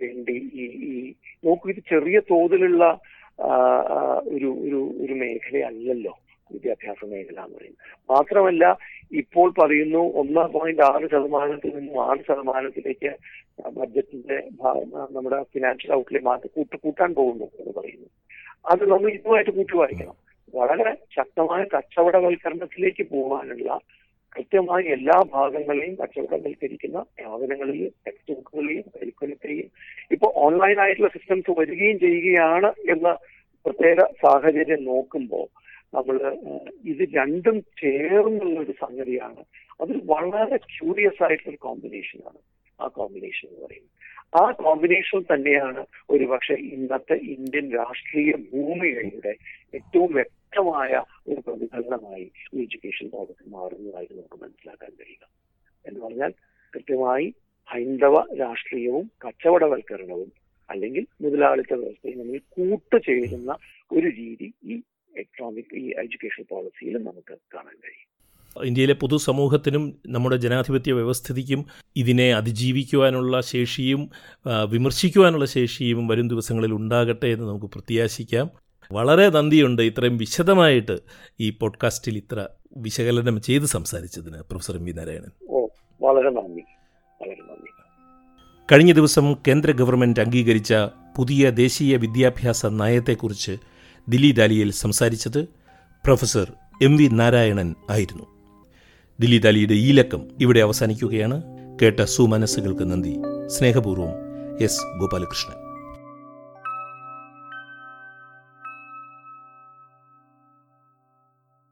വേണ്ടി ഈ ഈ നോക്കൂ ഇത് ചെറിയ തോതിലുള്ള ഒരു ഒരു ഒരു മേഖലയല്ലല്ലോ. വിദ്യാഭ്യാസ മേഖല എന്ന് പറയുന്നത്. മാത്രമല്ല ഇപ്പോൾ പറയുന്നു ഒന്ന് പോയിന്റ് ആറ് ശതമാനത്തിൽ നിന്നും ആറ് ശതമാനത്തിലേക്ക് ബഡ്ജറ്റിന്റെ നമ്മുടെ ഫിനാൻഷ്യൽ ഔട്ട്ലേ മാറ്റി കൂട്ട് കൂട്ടാൻ പോകുന്നു എന്ന് പറയുന്നു. അത് നമ്മൾ ഇതുമായിട്ട് കൂട്ടി വായിക്കണം വളരെ ശക്തമായ കച്ചവടവൽക്കരണത്തിലേക്ക് പോകാനുള്ള കൃത്യമായി എല്ലാ ഭാഗങ്ങളെയും കച്ചവടവൽക്കരിക്കുന്ന സ്ഥാപനങ്ങളെയും ടെക്സ്റ്റ് ബുക്കുകളെയും കരിക്കുലത്തെയും ഇപ്പൊ ഓൺലൈൻ ആയിട്ടുള്ള സിസ്റ്റംസ് വരികയും ചെയ്യുകയാണ് എന്ന പ്രത്യേക സാഹചര്യം നോക്കുമ്പോൾ നമ്മൾ ഇത് രണ്ടും ചേർന്നുള്ള ഒരു സംഗതിയാണ്. അത് വളരെ ക്യൂരിയസ് ആയിട്ടുള്ള കോമ്പിനേഷനാണ് ആ കോമ്പിനേഷൻ എന്ന് പറയുന്നത്. ആ കോമ്പിനേഷൻ തന്നെയാണ് ഒരുപക്ഷെ ഇന്നത്തെ ഇന്ത്യൻ രാഷ്ട്രീയ ഭൂമികയുടെ ഏറ്റവും വ്യക്തമായ ഒരു പ്രതിഫലനമായി എഡ്യൂക്കേഷൻ ലോകത്ത് മാറുന്നതായിട്ട് നമുക്ക് മനസ്സിലാക്കാൻ കഴിയുക. എന്ന് പറഞ്ഞാൽ കൃത്യമായി ഹൈന്ദവ രാഷ്ട്രീയവും കച്ചവടവൽക്കരണവും അല്ലെങ്കിൽ മുതലാളിത്ത വ്യവസ്ഥയും തമ്മിൽ കൂട്ടുചേരുന്ന ഒരു രീതി ഈ എക്കണോമിക് ഈ എഡ്യൂക്കേഷൻ പോളിസിയിലും നമുക്ക് കാണാൻ കഴിയും. ഇന്ത്യയിലെ പൊതുസമൂഹത്തിനും നമ്മുടെ ജനാധിപത്യ വ്യവസ്ഥിതിക്കും ഇതിനെ അതിജീവിക്കുവാനുള്ള ശേഷിയും വിമർശിക്കുവാനുള്ള ശേഷിയും വരും ദിവസങ്ങളിൽ ഉണ്ടാകട്ടെ എന്ന് നമുക്ക് പ്രത്യാശിക്കാം. വളരെ നന്ദിയുണ്ട് ഇത്രയും വിശദമായിട്ട് ഈ പോഡ്കാസ്റ്റിൽ ഇത്ര വിശകലനം ചെയ്ത് സംസാരിച്ചതിന് പ്രൊഫസർ എം വി നാരായണൻ. ഓ വളരെ നന്ദി. വളരെ നന്ദി. കഴിഞ്ഞ ദിവസം കേന്ദ്ര ഗവൺമെന്റ് അംഗീകരിച്ച പുതിയ ദേശീയ വിദ്യാഭ്യാസ നയത്തെക്കുറിച്ച് ദില്ലി ദാലിയിൽ സംസാരിച്ചത് പ്രൊഫസർ എം വി നാരായണൻ ആയിരുന്നു. ദില്ലി ദാലിയുടെ ഈ ലക്കം ഇവിടെ അവസാനിക്കുകയാണ്. കേട്ട സുമനസ്സുകൾക്ക് നന്ദി. സ്നേഹപൂർവം എസ് ഗോപാലകൃഷ്ണൻ.